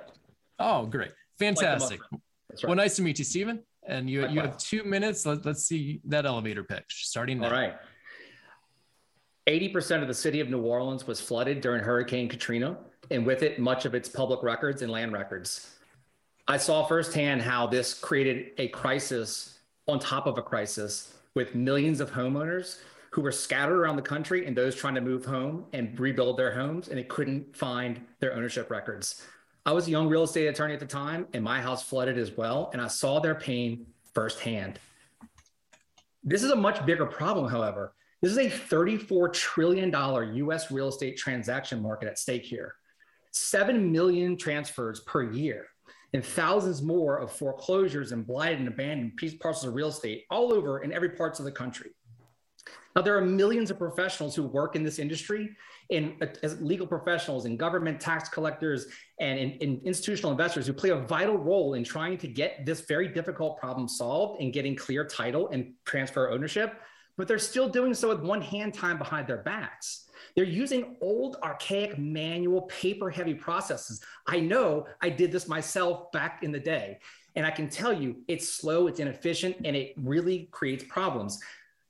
Oh, great. Fantastic. Like right. Well, nice to meet you, Stephen. And you, you have two minutes. Let, let's see that elevator pitch starting now. All right. 80% of the city of New Orleans was flooded during Hurricane Katrina, and with it, much of its public records and land records. I saw firsthand how this created a crisis on top of a crisis with millions of homeowners who were scattered around the country and those trying to move home and rebuild their homes and they couldn't find their ownership records. I was a young real estate attorney at the time and my house flooded as well. And I saw their pain firsthand. This is a much bigger problem, however. This is a $34 trillion US real estate transaction market at stake here. 7 million transfers per year and thousands more of foreclosures and blighted and abandoned piece parcels of real estate all over in every parts of the country. Now, there are millions of professionals who work in this industry in, as legal professionals and government tax collectors and in, in institutional investors who play a vital role in trying to get this very difficult problem solved and getting clear title and transfer ownership, but they're still doing so with one hand tied behind their backs. They're using old, archaic, manual, paper heavy processes. I know I did this myself back in the day. And I can tell you it's slow, it's inefficient, and it really creates problems.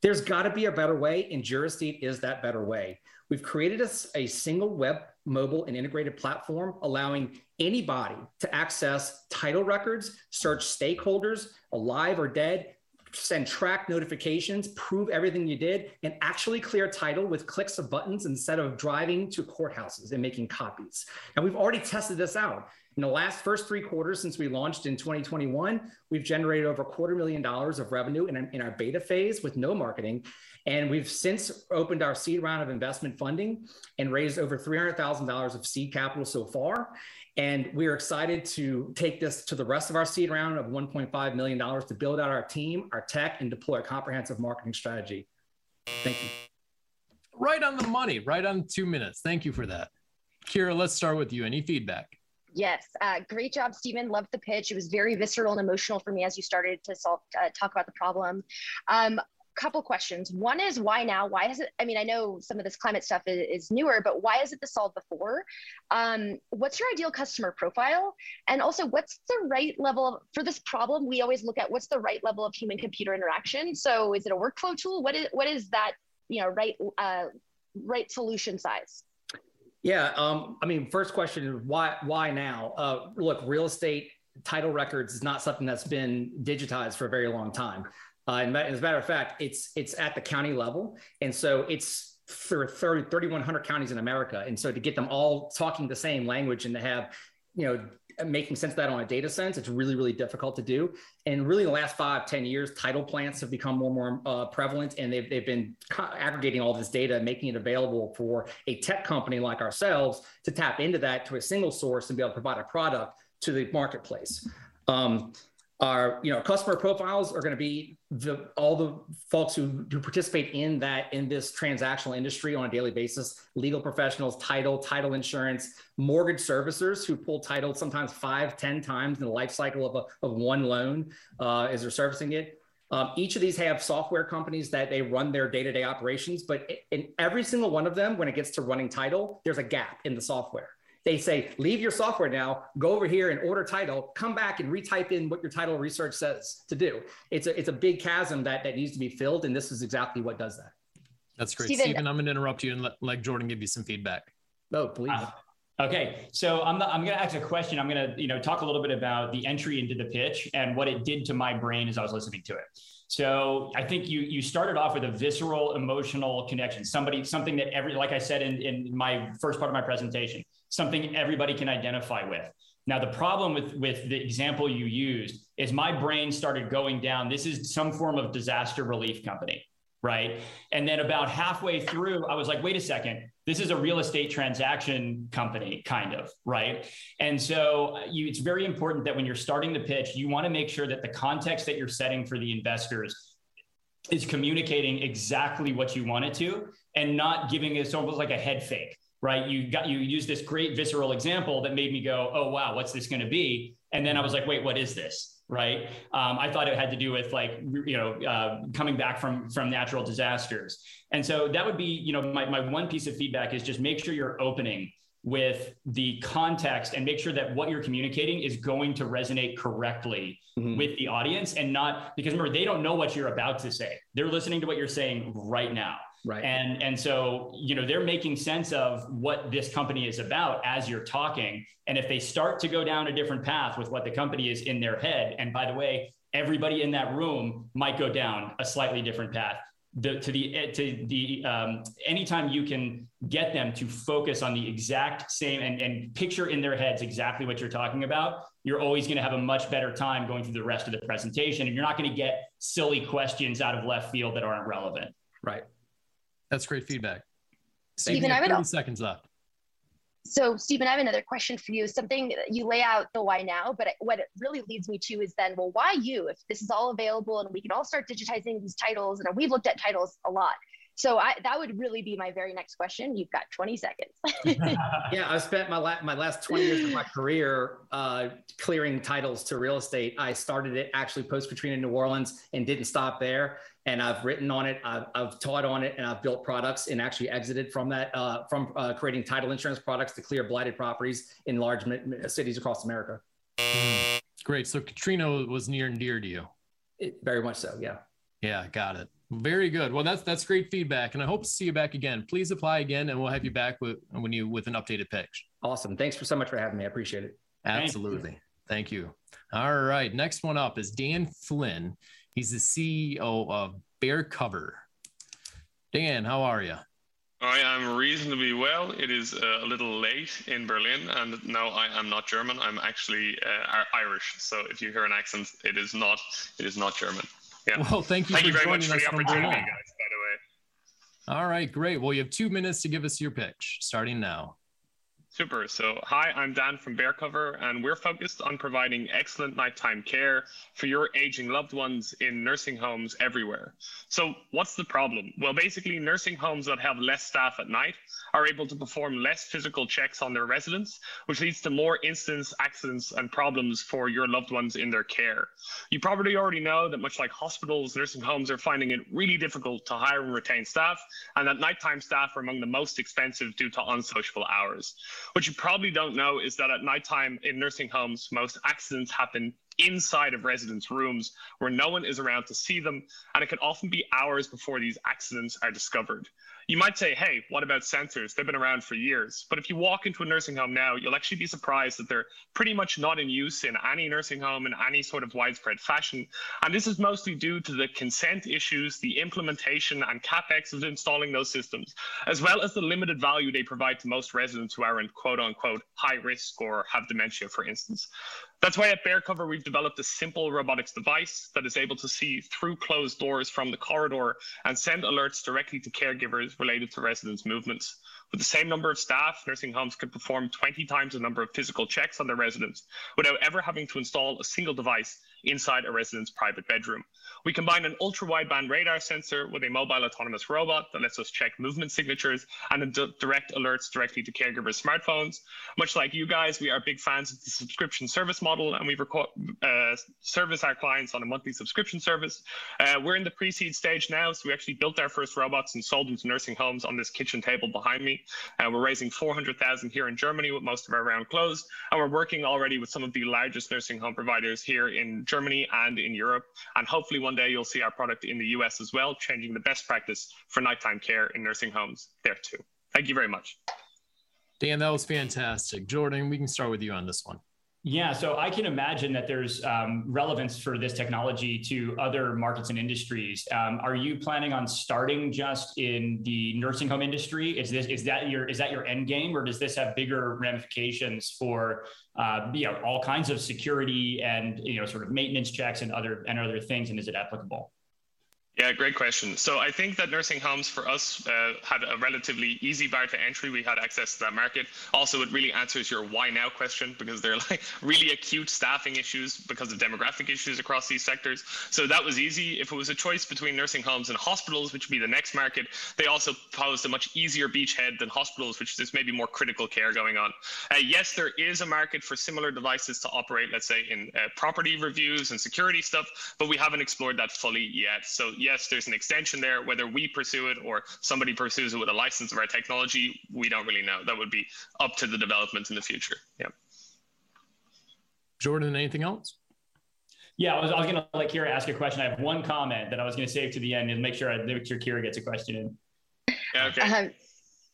There's got to be a better way, and Jurisdeed is that better way. We've created a, a, single web mobile, and integrated platform, allowing anybody to access title records, search stakeholders, alive or dead, send track notifications, prove everything you did, and actually clear title with clicks of buttons instead of driving to courthouses and making copies. And we've already tested this out. In the last first three quarters since we launched in 2021, we've generated over a quarter million dollars of revenue in, in our beta phase with no marketing. And we've since opened our seed round of investment funding and raised over $300,000 of seed capital so far. And we're excited to take this to the rest of our seed round of $1.5 million to build out our team, our tech, and deploy a comprehensive marketing strategy. Thank you. Right on the money, right on two minutes. Thank you for that. Kira, let's start with you. Any feedback? Yes, uh, great job, Stephen. Loved the pitch. It was very visceral and emotional for me as you started to solve, uh, talk about the problem. Um, couple questions. One is why now? Why is it? I mean, I know some of this climate stuff is, is newer, but why is it the solved before? Um, what's your ideal customer profile? And also, what's the right level of, for this problem? We always look at what's the right level of human computer interaction. So, is it a workflow tool? What is what is that? You know, right uh, right solution size? Yeah, um, I mean, first question is why why now? Uh, look, real estate title records is not something that's been digitized for a very long time. Uh, and as a matter of fact, it's it's at the county level, and so it's for 30, 3,100 counties in America, and so to get them all talking the same language and to have, you know, making sense of that on a data sense, it's really really difficult to do. And really, the last five ten years, title plants have become more and more uh, prevalent, and they've they've been aggregating all this data, making it available for a tech company like ourselves to tap into that to a single source and be able to provide a product to the marketplace. Um, our you know customer profiles are going to be the, all the folks who, who participate in that in this transactional industry on a daily basis. Legal professionals title title insurance mortgage servicers who pull title sometimes five ten times in the life cycle of, a, of one loan uh, as they're servicing it. Um, each of these have software companies that they run their day-to-day operations but in every single one of them when it gets to running title there's a gap in the software they say, leave your software now, go over here and order title, come back and retype in what your title research says to do. It's a, it's a big chasm that, that needs to be filled. And this is exactly what does that. That's great. Stephen, Stephen I'm going to interrupt you and let, let Jordan give you some feedback. Oh, please. Uh, okay, so I'm, I'm going to ask a question. I'm going to you know talk a little bit about the entry into the pitch and what it did to my brain as I was listening to it. So I think you you started off with a visceral emotional connection. Somebody something that every like I said in in my first part of my presentation, something everybody can identify with. Now, the problem with, with the example you used is my brain started going down. This is some form of disaster relief company, right? And then about halfway through, I was like, wait a second, this is a real estate transaction company, kind of, right? And so uh, you, it's very important that when you're starting the pitch, you want to make sure that the context that you're setting for the investors is communicating exactly what you want it to and not giving it almost like a head fake right? You got you use this great visceral example that made me go, oh wow, what's this going to be? And then I was like, wait, what is this? Right? Um, I thought it had to do with like you know uh, coming back from from natural disasters, and so that would be you know my my one piece of feedback is just make sure you're opening with the context and make sure that what you're communicating is going to resonate correctly mm-hmm. with the audience and not because remember they don't know what you're about to say they're listening to what you're saying right now Right. And and so, you know, they're making sense of what this company is about as you're talking. And if they start to go down a different path with what the company is in their head, and by the way, everybody in that room might go down a slightly different path. The, to the eh, to the um, anytime you can get them to focus on the exact same and, and picture in their heads exactly what you're talking about you're always going to have a much better time going through the rest of the presentation and you're not going to get silly questions out of left field that aren't relevant right that's great feedback. Stephen, I have 30 seconds left. So, Stephen, I have another question for you. Something you lay out the why now, but what it really leads me to is then, well, why you? If this is all available and we can all start digitizing these titles, and we've looked at titles a lot. So I, that would really be my very next question. You've got 20 seconds. yeah, I spent my, la- my last 20 years of my career uh, clearing titles to real estate. I started it actually post Katrina New Orleans and didn't stop there and I've written on it, I've, I've, taught on it, and I've built products and actually exited from that, uh, from uh, creating title insurance products to clear blighted properties in large cities across America. Great. So Katrina was near and dear to you. It, very much so. Yeah. Yeah, got it. Very good. Well, that's that's great feedback, and I hope to see you back again. Please apply again, and we'll have you back with when you with an updated pitch. Awesome. Thanks for so much for having me. I appreciate it. Absolutely. Thank you. All right. Next one up is Dan Flynn. He's the CEO of Bear Cover. Dan, how are you? I am reasonably well. It is uh, a little late in Berlin, and no, I am not German. I'm actually uh, Irish. So if you hear an accent, it is not. It is not German. Yeah. Well, thank you thank for you very joining much us for the from opportunity, guys. By the way. All right, great. Well, you have two minutes to give us your pitch, starting now. Super. So, hi, I'm Dan from Bear Cover, and we're focused on providing excellent nighttime care for your aging loved ones in nursing homes everywhere. So, what's the problem? Well, basically, nursing homes that have less staff at night are able to perform less physical checks on their residents, which leads to more incidents, accidents, and problems for your loved ones in their care. You probably already know that, much like hospitals, nursing homes are finding it really difficult to hire and retain staff, and that nighttime staff are among the most expensive due to unsociable hours. What you probably don't know is that at nighttime in nursing homes, most accidents happen inside of residents' rooms where no one is around to see them, and it can often be hours before these accidents are discovered. You might say, hey, what about sensors? They've been around for years. But if you walk into a nursing home now, you'll actually be surprised that they're pretty much not in use in any nursing home in any sort of widespread fashion. And this is mostly due to the consent issues, the implementation and capex of installing those systems, as well as the limited value they provide to most residents who are in quote unquote high risk or have dementia, for instance. That's why at Bear Cover, we've developed a simple robotics device that is able to see through closed doors from the corridor and send alerts directly to caregivers related to residents' movements. With the same number of staff, nursing homes can perform 20 times the number of physical checks on their residents without ever having to install a single device inside a resident's private bedroom. We combine an ultra wideband radar sensor with a mobile autonomous robot that lets us check movement signatures and direct alerts directly to caregivers' smartphones. Much like you guys, we are big fans of the subscription service model and we uh, service our clients on a monthly subscription service. Uh, we're in the pre seed stage now, so we actually built our first robots and sold them to nursing homes on this kitchen table behind me. Uh, we're raising 400,000 here in Germany with most of our round closed, and we're working already with some of the largest nursing home providers here in Germany and in Europe. And hopefully one day you'll see our product in the US as well, changing the best practice for nighttime care in nursing homes there too. Thank you very much. Dan, that was fantastic. Jordan, we can start with you on this one. Yeah, so I can imagine that there's um, relevance for this technology to other markets and industries. Um, are you planning on starting just in the nursing home industry? Is this is that your is that your end game, or does this have bigger ramifications for uh, you know all kinds of security and you know sort of maintenance checks and other and other things? And is it applicable? Yeah, great question. So I think that nursing homes for us uh, had a relatively easy bar to entry. We had access to that market. Also, it really answers your why now question because they're like really acute staffing issues because of demographic issues across these sectors. So that was easy. If it was a choice between nursing homes and hospitals, which would be the next market, they also posed a much easier beachhead than hospitals, which is maybe more critical care going on. Uh, yes, there is a market for similar devices to operate, let's say, in uh, property reviews and security stuff, but we haven't explored that fully yet. So yes, there's an extension there. Whether we pursue it or somebody pursues it with a license of our technology, we don't really know. That would be up to the development in the future. Yeah. Jordan, anything else? Yeah, I was, I was going to let Kira ask a question. I have one comment that I was going to save to the end and make sure I make sure Kira gets a question in. Yeah, okay. Um,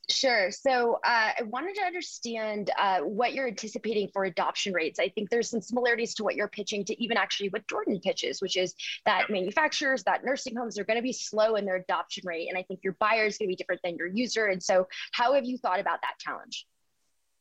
Sure. So uh, I wanted to understand uh, what you're anticipating for adoption rates. I think there's some similarities to what you're pitching to even actually what Jordan pitches, which is that manufacturers, that nursing homes are going to be slow in their adoption rate. And I think your buyer is going to be different than your user. And so, how have you thought about that challenge?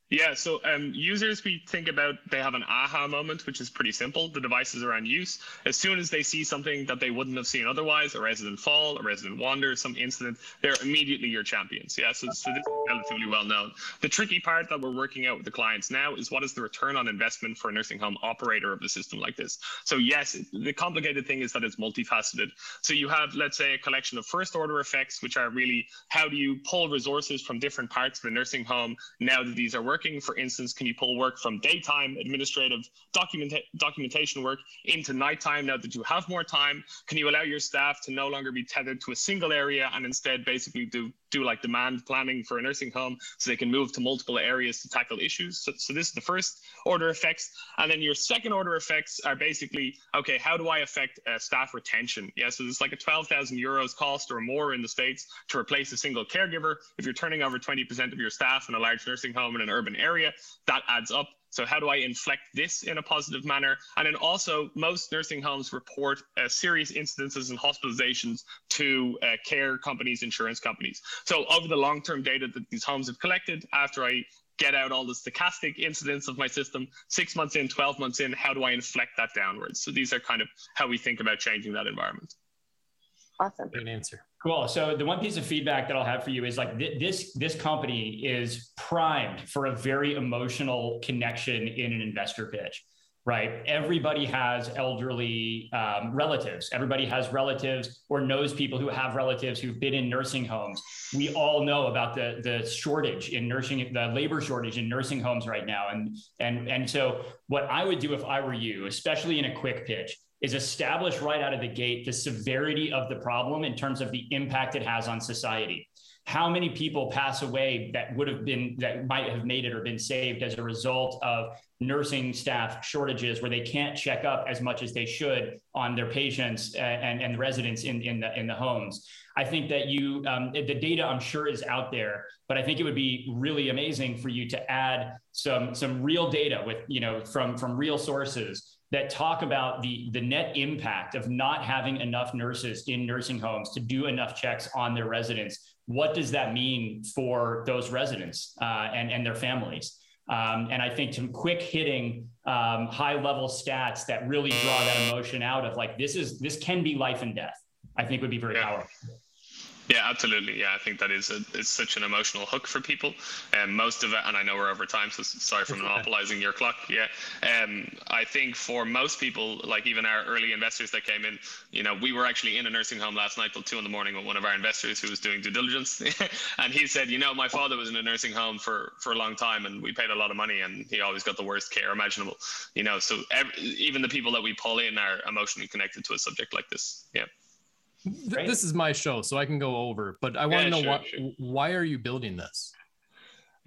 Yeah, so um, users, we think about they have an aha moment, which is pretty simple. The devices are on use. As soon as they see something that they wouldn't have seen otherwise, a resident fall, a resident wander, some incident, they're immediately your champions. Yeah, so, so this is relatively well known. The tricky part that we're working out with the clients now is what is the return on investment for a nursing home operator of a system like this? So yes, the complicated thing is that it's multifaceted. So you have, let's say, a collection of first order effects, which are really how do you pull resources from different parts of a nursing home now that these are working working? For instance, can you pull work from daytime administrative documenta- documentation work into nighttime now that you have more time? Can you allow your staff to no longer be tethered to a single area and instead basically do do like demand planning for a nursing home so they can move to multiple areas to tackle issues. So, so this is the first order effects. And then your second order effects are basically, okay, how do I affect uh, staff retention? Yeah, so there's like a 12,000 euros cost or more in the States to replace a single caregiver. If you're turning over 20% of your staff in a large nursing home in an urban area, that adds up. So how do I inflect this in a positive manner? And then also, most nursing homes report uh, serious incidences and hospitalizations to uh, care companies, insurance companies. So over the long-term data that these homes have collected, after I get out all the stochastic incidents of my system, six months in, 12 months in, how do I inflect that downwards? So these are kind of how we think about changing that environment. Awesome. Great answer. Cool. So the one piece of feedback that I'll have for you is like th- this this company is primed for a very emotional connection in an investor pitch, right? Everybody has elderly um, relatives. Everybody has relatives or knows people who have relatives who've been in nursing homes. We all know about the the shortage in nursing, the labor shortage in nursing homes right now, and and and so what I would do if I were you, especially in a quick pitch is establish right out of the gate the severity of the problem in terms of the impact it has on society. How many people pass away that would have been, that might have made it or been saved as a result of nursing staff shortages where they can't check up as much as they should on their patients and, and residents in, in, the, in the homes. I think that you, um, the data I'm sure is out there, but I think it would be really amazing for you to add some, some real data with, you know, from, from real sources that talk about the, the net impact of not having enough nurses in nursing homes to do enough checks on their residents. What does that mean for those residents uh, and, and their families? Um, and I think some quick hitting, um, high level stats that really draw that emotion out of like this is this can be life and death. I think would be very yeah. powerful. Yeah, absolutely. Yeah, I think that is a, it's such an emotional hook for people. And um, most of it, and I know we're over time, so sorry for monopolizing your clock. Yeah, um, I think for most people, like even our early investors that came in, you know, we were actually in a nursing home last night till two in the morning with one of our investors who was doing due diligence, and he said, you know, my father was in a nursing home for for a long time, and we paid a lot of money, and he always got the worst care imaginable. You know, so every, even the people that we pull in are emotionally connected to a subject like this. Yeah. This is my show, so I can go over. But I want to know sure, why, sure. why are you building this?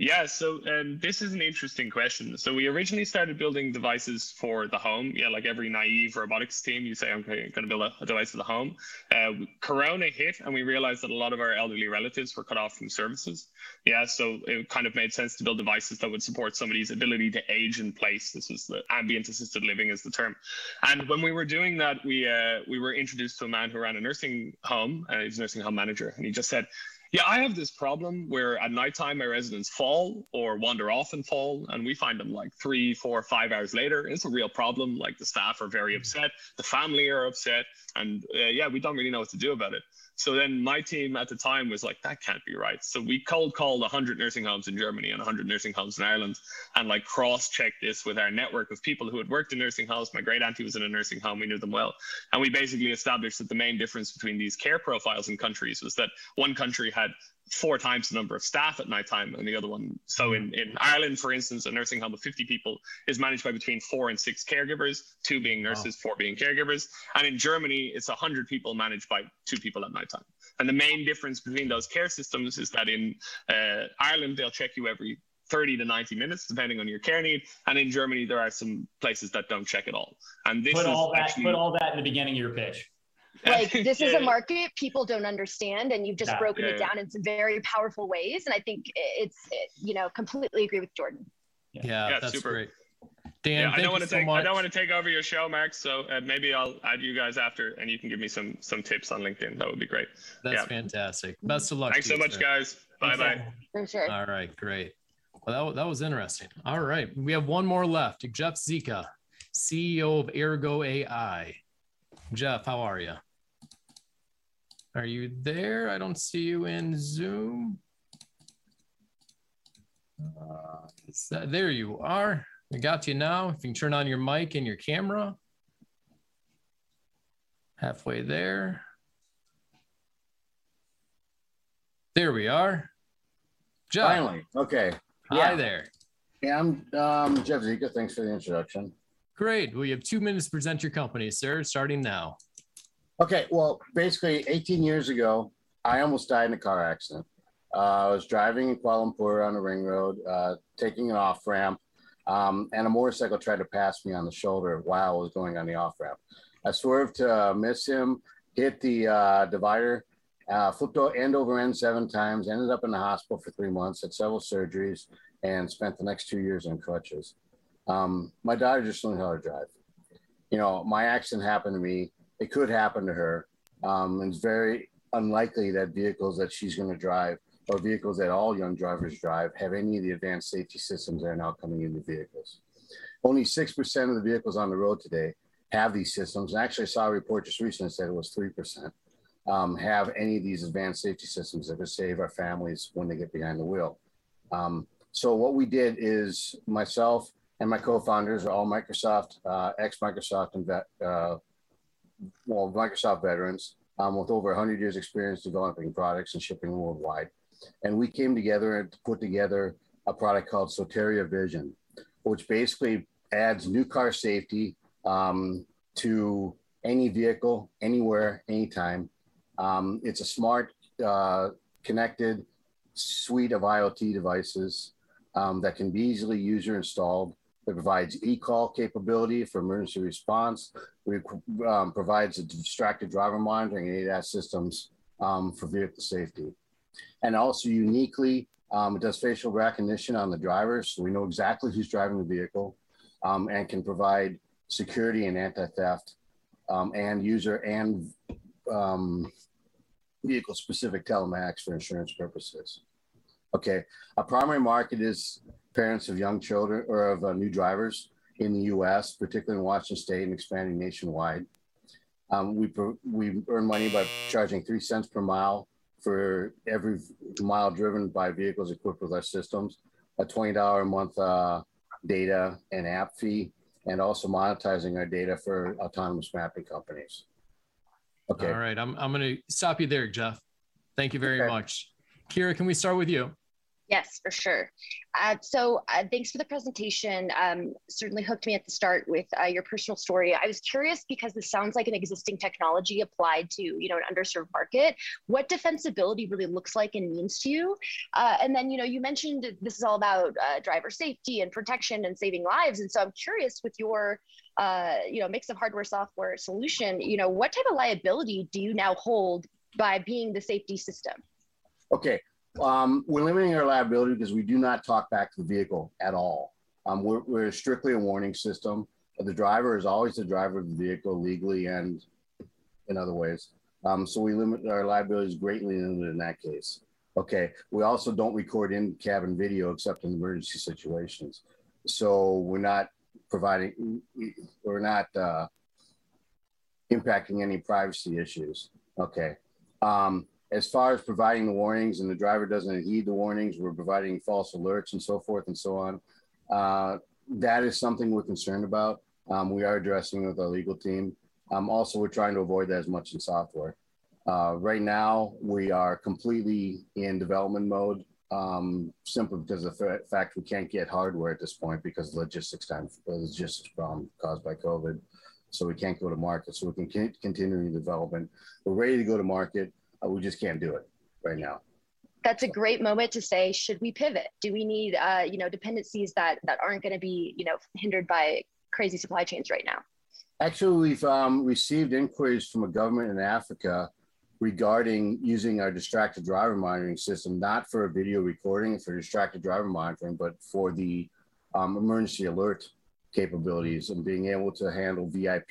Yeah, so um, this is an interesting question. So we originally started building devices for the home. Yeah, like every naive robotics team, you say, I'm going to build a, a, device for the home. Uh, Corona hit, and we realized that a lot of our elderly relatives were cut off from services. Yeah, so it kind of made sense to build devices that would support somebody's ability to age in place. This is the ambient assisted living is the term. And when we were doing that, we uh, we were introduced to a man who ran a nursing home. Uh, he's a nursing home manager, and he just said yeah, I have this problem where at nighttime my residents fall or wander off and fall, and we find them like three, four, five hours later. It's a real problem. Like the staff are very upset, the family are upset, and uh, yeah, we don't really know what to do about it. So then my team at the time was like, that can't be right. So we cold called 100 nursing homes in Germany and 100 nursing homes in Ireland and like cross checked this with our network of people who had worked in nursing homes. My great auntie was in a nursing home. We knew them well. And we basically established that the main difference between these care profiles in countries was that one country had four times the number of staff at nighttime and the other one. So in, in Ireland, for instance, a nursing home of 50 people is managed by between four and six caregivers, two being nurses, wow. four being caregivers. And in Germany, it's 100 people managed by two people at nighttime. And the main difference between those care systems is that in uh, Ireland, they'll check you every 30 to 90 minutes, depending on your care need. And in Germany, there are some places that don't check at all. And this put all that actually, put all that in the beginning of your pitch like this is a market people don't understand and you've just yeah, broken yeah, it down in some very powerful ways and i think it's it, you know completely agree with jordan. Yeah, yeah that's super. great. Dan i don't want to so take much. i don't want to take over your show Max. so uh, maybe i'll add you guys after and you can give me some some tips on linkedin. That would be great. That's fantastic. Best of luck thanks so much sir. guys. Bye bye for sure. All right great. Well that, that was interesting. All right we have one more left. Jeff zika ceo of ergo ai jeff how are you are you there? I don't see you in Zoom. Uh, that, there you are. I got you now. If you can turn on your mic and your camera. Halfway there. There we are. Jeff. Finally. Okay. Hi yeah. there. Yeah, I'm um, Jeff Zika. Thanks for the introduction. Great. Well, you have two minutes to present your company, sir, starting now. Okay, well, basically, 18 years ago, I almost died in a car accident. Uh, I was driving in Kuala Lumpur on the ring road, uh, taking an off ramp, um, and a motorcycle tried to pass me on the shoulder while I was going on the off ramp. I swerved to uh, miss him, hit the uh, divider, uh, flipped end over end seven times, ended up in the hospital for three months, had several surgeries, and spent the next two years on crutches. Um, my daughter just learned how to drive. You know, my accident happened to me. It could happen to her. Um, it's very unlikely that vehicles that she's going to drive or vehicles that all young drivers drive have any of the advanced safety systems that are now coming into vehicles. Only 6% of the vehicles on the road today have these systems. And actually, I saw a report just recently that said it was 3% um, have any of these advanced safety systems that could save our families when they get behind the wheel. Um, so what we did is myself and my co-founders are all Microsoft, uh, ex-Microsoft uh, well, Microsoft veterans um, with over 100 years experience developing products and shipping worldwide. And we came together and put together a product called Soteria Vision, which basically adds new car safety um, to any vehicle, anywhere, anytime. Um, it's a smart, uh, connected suite of IoT devices um, that can be easily user installed. It provides e-call capability for emergency response. It um, provides a distracted driver monitoring and ADAS systems um, for vehicle safety. And also uniquely, um, it does facial recognition on the driver, so we know exactly who's driving the vehicle um, and can provide security and anti-theft um, and user and vehicle specific telematics for insurance purposes. Okay, our primary market is parents of young children or of uh, new drivers in the US, particularly in Washington State and expanding nationwide. Um, we, we earn money by charging three cents per mile for every mile driven by vehicles equipped with our systems, a $20 a month uh, data and app fee, and also monetizing our data for autonomous mapping companies. Okay. All right. I'm, I'm going to stop you there, Jeff. Thank you very okay. much. Kira, can we start with you? Yes, for sure. Uh, so uh, thanks for the presentation. Um, certainly hooked me at the start with uh, your personal story. I was curious because this sounds like an existing technology applied to you know an underserved market. What defensibility really looks like and means to you? Uh, and then you know you mentioned this is all about uh, driver safety and protection and saving lives. And so I'm curious with your uh, you know mix of hardware software solution. You know what type of liability do you now hold by being the safety system? Okay, um, we're limiting our liability because we do not talk back to the vehicle at all. Um, we're, we're, strictly a warning system. The driver is always the driver of the vehicle legally and in other ways. Um, so we limit our liabilities greatly in that case. Okay. We also don't record in cabin video except in emergency situations. So we're not providing, we're not uh, impacting any privacy issues. Okay. Um, as far as providing the warnings and the driver doesn't heed the warnings, we're providing false alerts and so forth and so on. Uh, that is something we're concerned about. Um, we are addressing with our legal team. Um, also, we're trying to avoid that as much in software. Uh, right now, we are completely in development mode, um, simply because of the fact we can't get hardware at this point because logistics time, logistics problem caused by COVID. So we can't go to market. So we can continue development. We're ready to go to market. Uh, we just can't do it right now. That's a great moment to say should we pivot? Do we need uh, you know dependencies that that aren't going to be you know hindered by crazy supply chains right now? Actually we've um, received inquiries from a government in africa regarding using our distracted driver monitoring system not for a video recording for distracted driver monitoring but for the um, emergency alert capabilities and being able to handle vip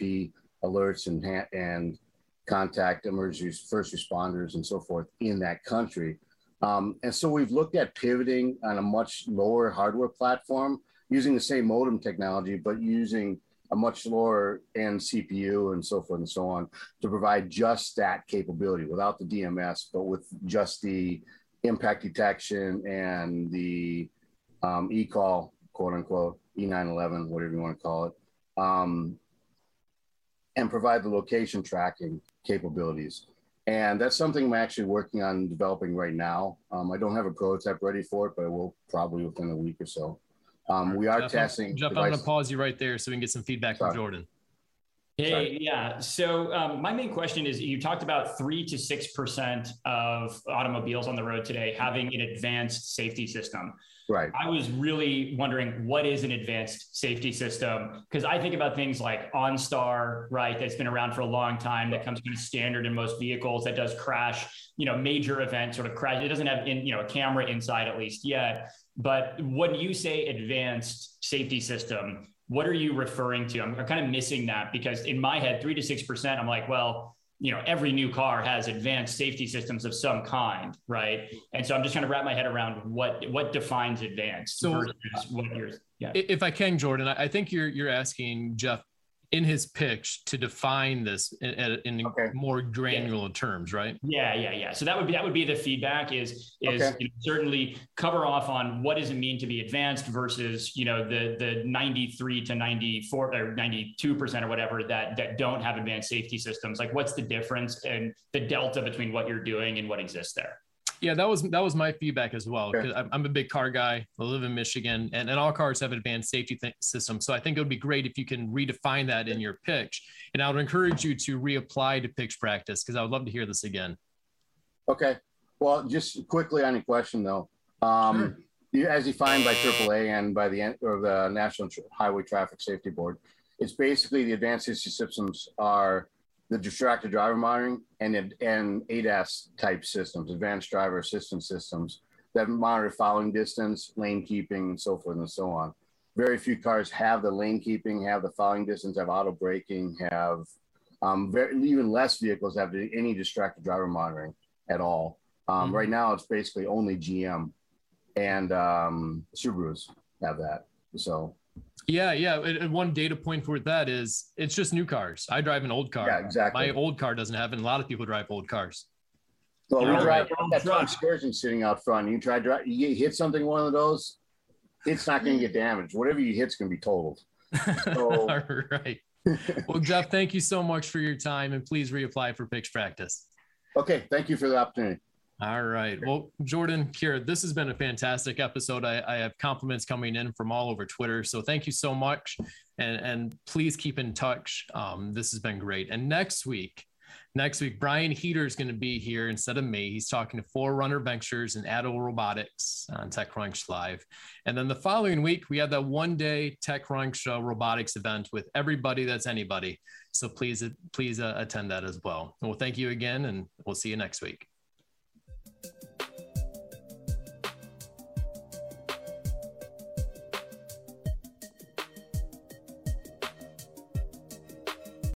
alerts and and contact emergency first responders and so forth in that country. Um, and so we've looked at pivoting on a much lower hardware platform using the same modem technology, but using a much lower end CPU and so forth and so on to provide just that capability without the DMS, but with just the impact detection and the um, e-call, quote unquote, E911, whatever you want to call it, um, and provide the location tracking capabilities. And that's something I'm actually working on developing right now. Um, I don't have a prototype ready for it, but I will probably within a week or so. Um, we are Jeff, testing. Jeff, devices. I'm going to pause you right there so we can get some feedback Sorry. from Jordan. Hey, yeah. So um, my main question is: you talked about three to six percent of automobiles on the road today having an advanced safety system. Right. I was really wondering what is an advanced safety system because I think about things like OnStar, right? That's been around for a long time. That comes kind of standard in most vehicles. That does crash, you know, major event sort of crash. It doesn't have in, you know a camera inside at least yet. But when you say advanced safety system, what are you referring to? I'm, I'm kind of missing that because in my head, three to six percent. I'm like, well, you know every new car has advanced safety systems of some kind right and so i'm just trying to wrap my head around what what defines advanced so versus what you're yeah if i can jordan i think you're you're asking jeff in his pitch to define this in, in okay. more granular yeah. terms, right? Yeah, yeah, yeah. So that would be that would be the feedback is is okay. you know, certainly cover off on what does it mean to be advanced versus you know the the 93 to 94 or 92 percent or whatever that that don't have advanced safety systems. Like what's the difference and the delta between what you're doing and what exists there? Yeah, that was that was my feedback as well. Because I'm, I'm, a big car guy. I live in Michigan, and, and all cars have advanced safety th- systems. So I think it would be great if you can redefine that in your pitch. And I would encourage you to reapply to pitch practice because I would love to hear this again. Okay. Well, just quickly on your question though, um, sure. as defined by AAA and by the or the National Highway Traffic Safety Board, it's basically the advanced safety systems are the distracted driver monitoring and and ADAS type systems, advanced driver assistance systems that monitor following distance, lane keeping, and so forth and so on. Very few cars have the lane keeping, have the following distance, have auto braking, have um, very, even less vehicles have any distracted driver monitoring at all. Um, mm-hmm. Right now, it's basically only GM and um, Subarus have that. So yeah, yeah. And one data point for that is it's just new cars. I drive an old car. Yeah, exactly. My old car doesn't have it. And a lot of people drive old cars. Well, we drive that truck excursion sitting out front. You try drive, you hit something one of those, it's not going to get damaged. Whatever you hit's going to be totaled. So... All right. Well, Jeff, thank you so much for your time, and please reapply for pitch practice. Okay, thank you for the opportunity. All right. Well, Jordan, Kira, this has been a fantastic episode. I, I, have compliments coming in from all over Twitter. So thank you so much. And, and please keep in touch. Um, this has been great. And next week, next week, Brian Heater is going to be here instead of me. He's talking to Forerunner Ventures and Addo Robotics on TechCrunch Live. And then the following week, we have that one day TechCrunch uh, robotics event with everybody that's anybody. So please, please uh, attend that as well. Well, thank you again, and we'll see you next week.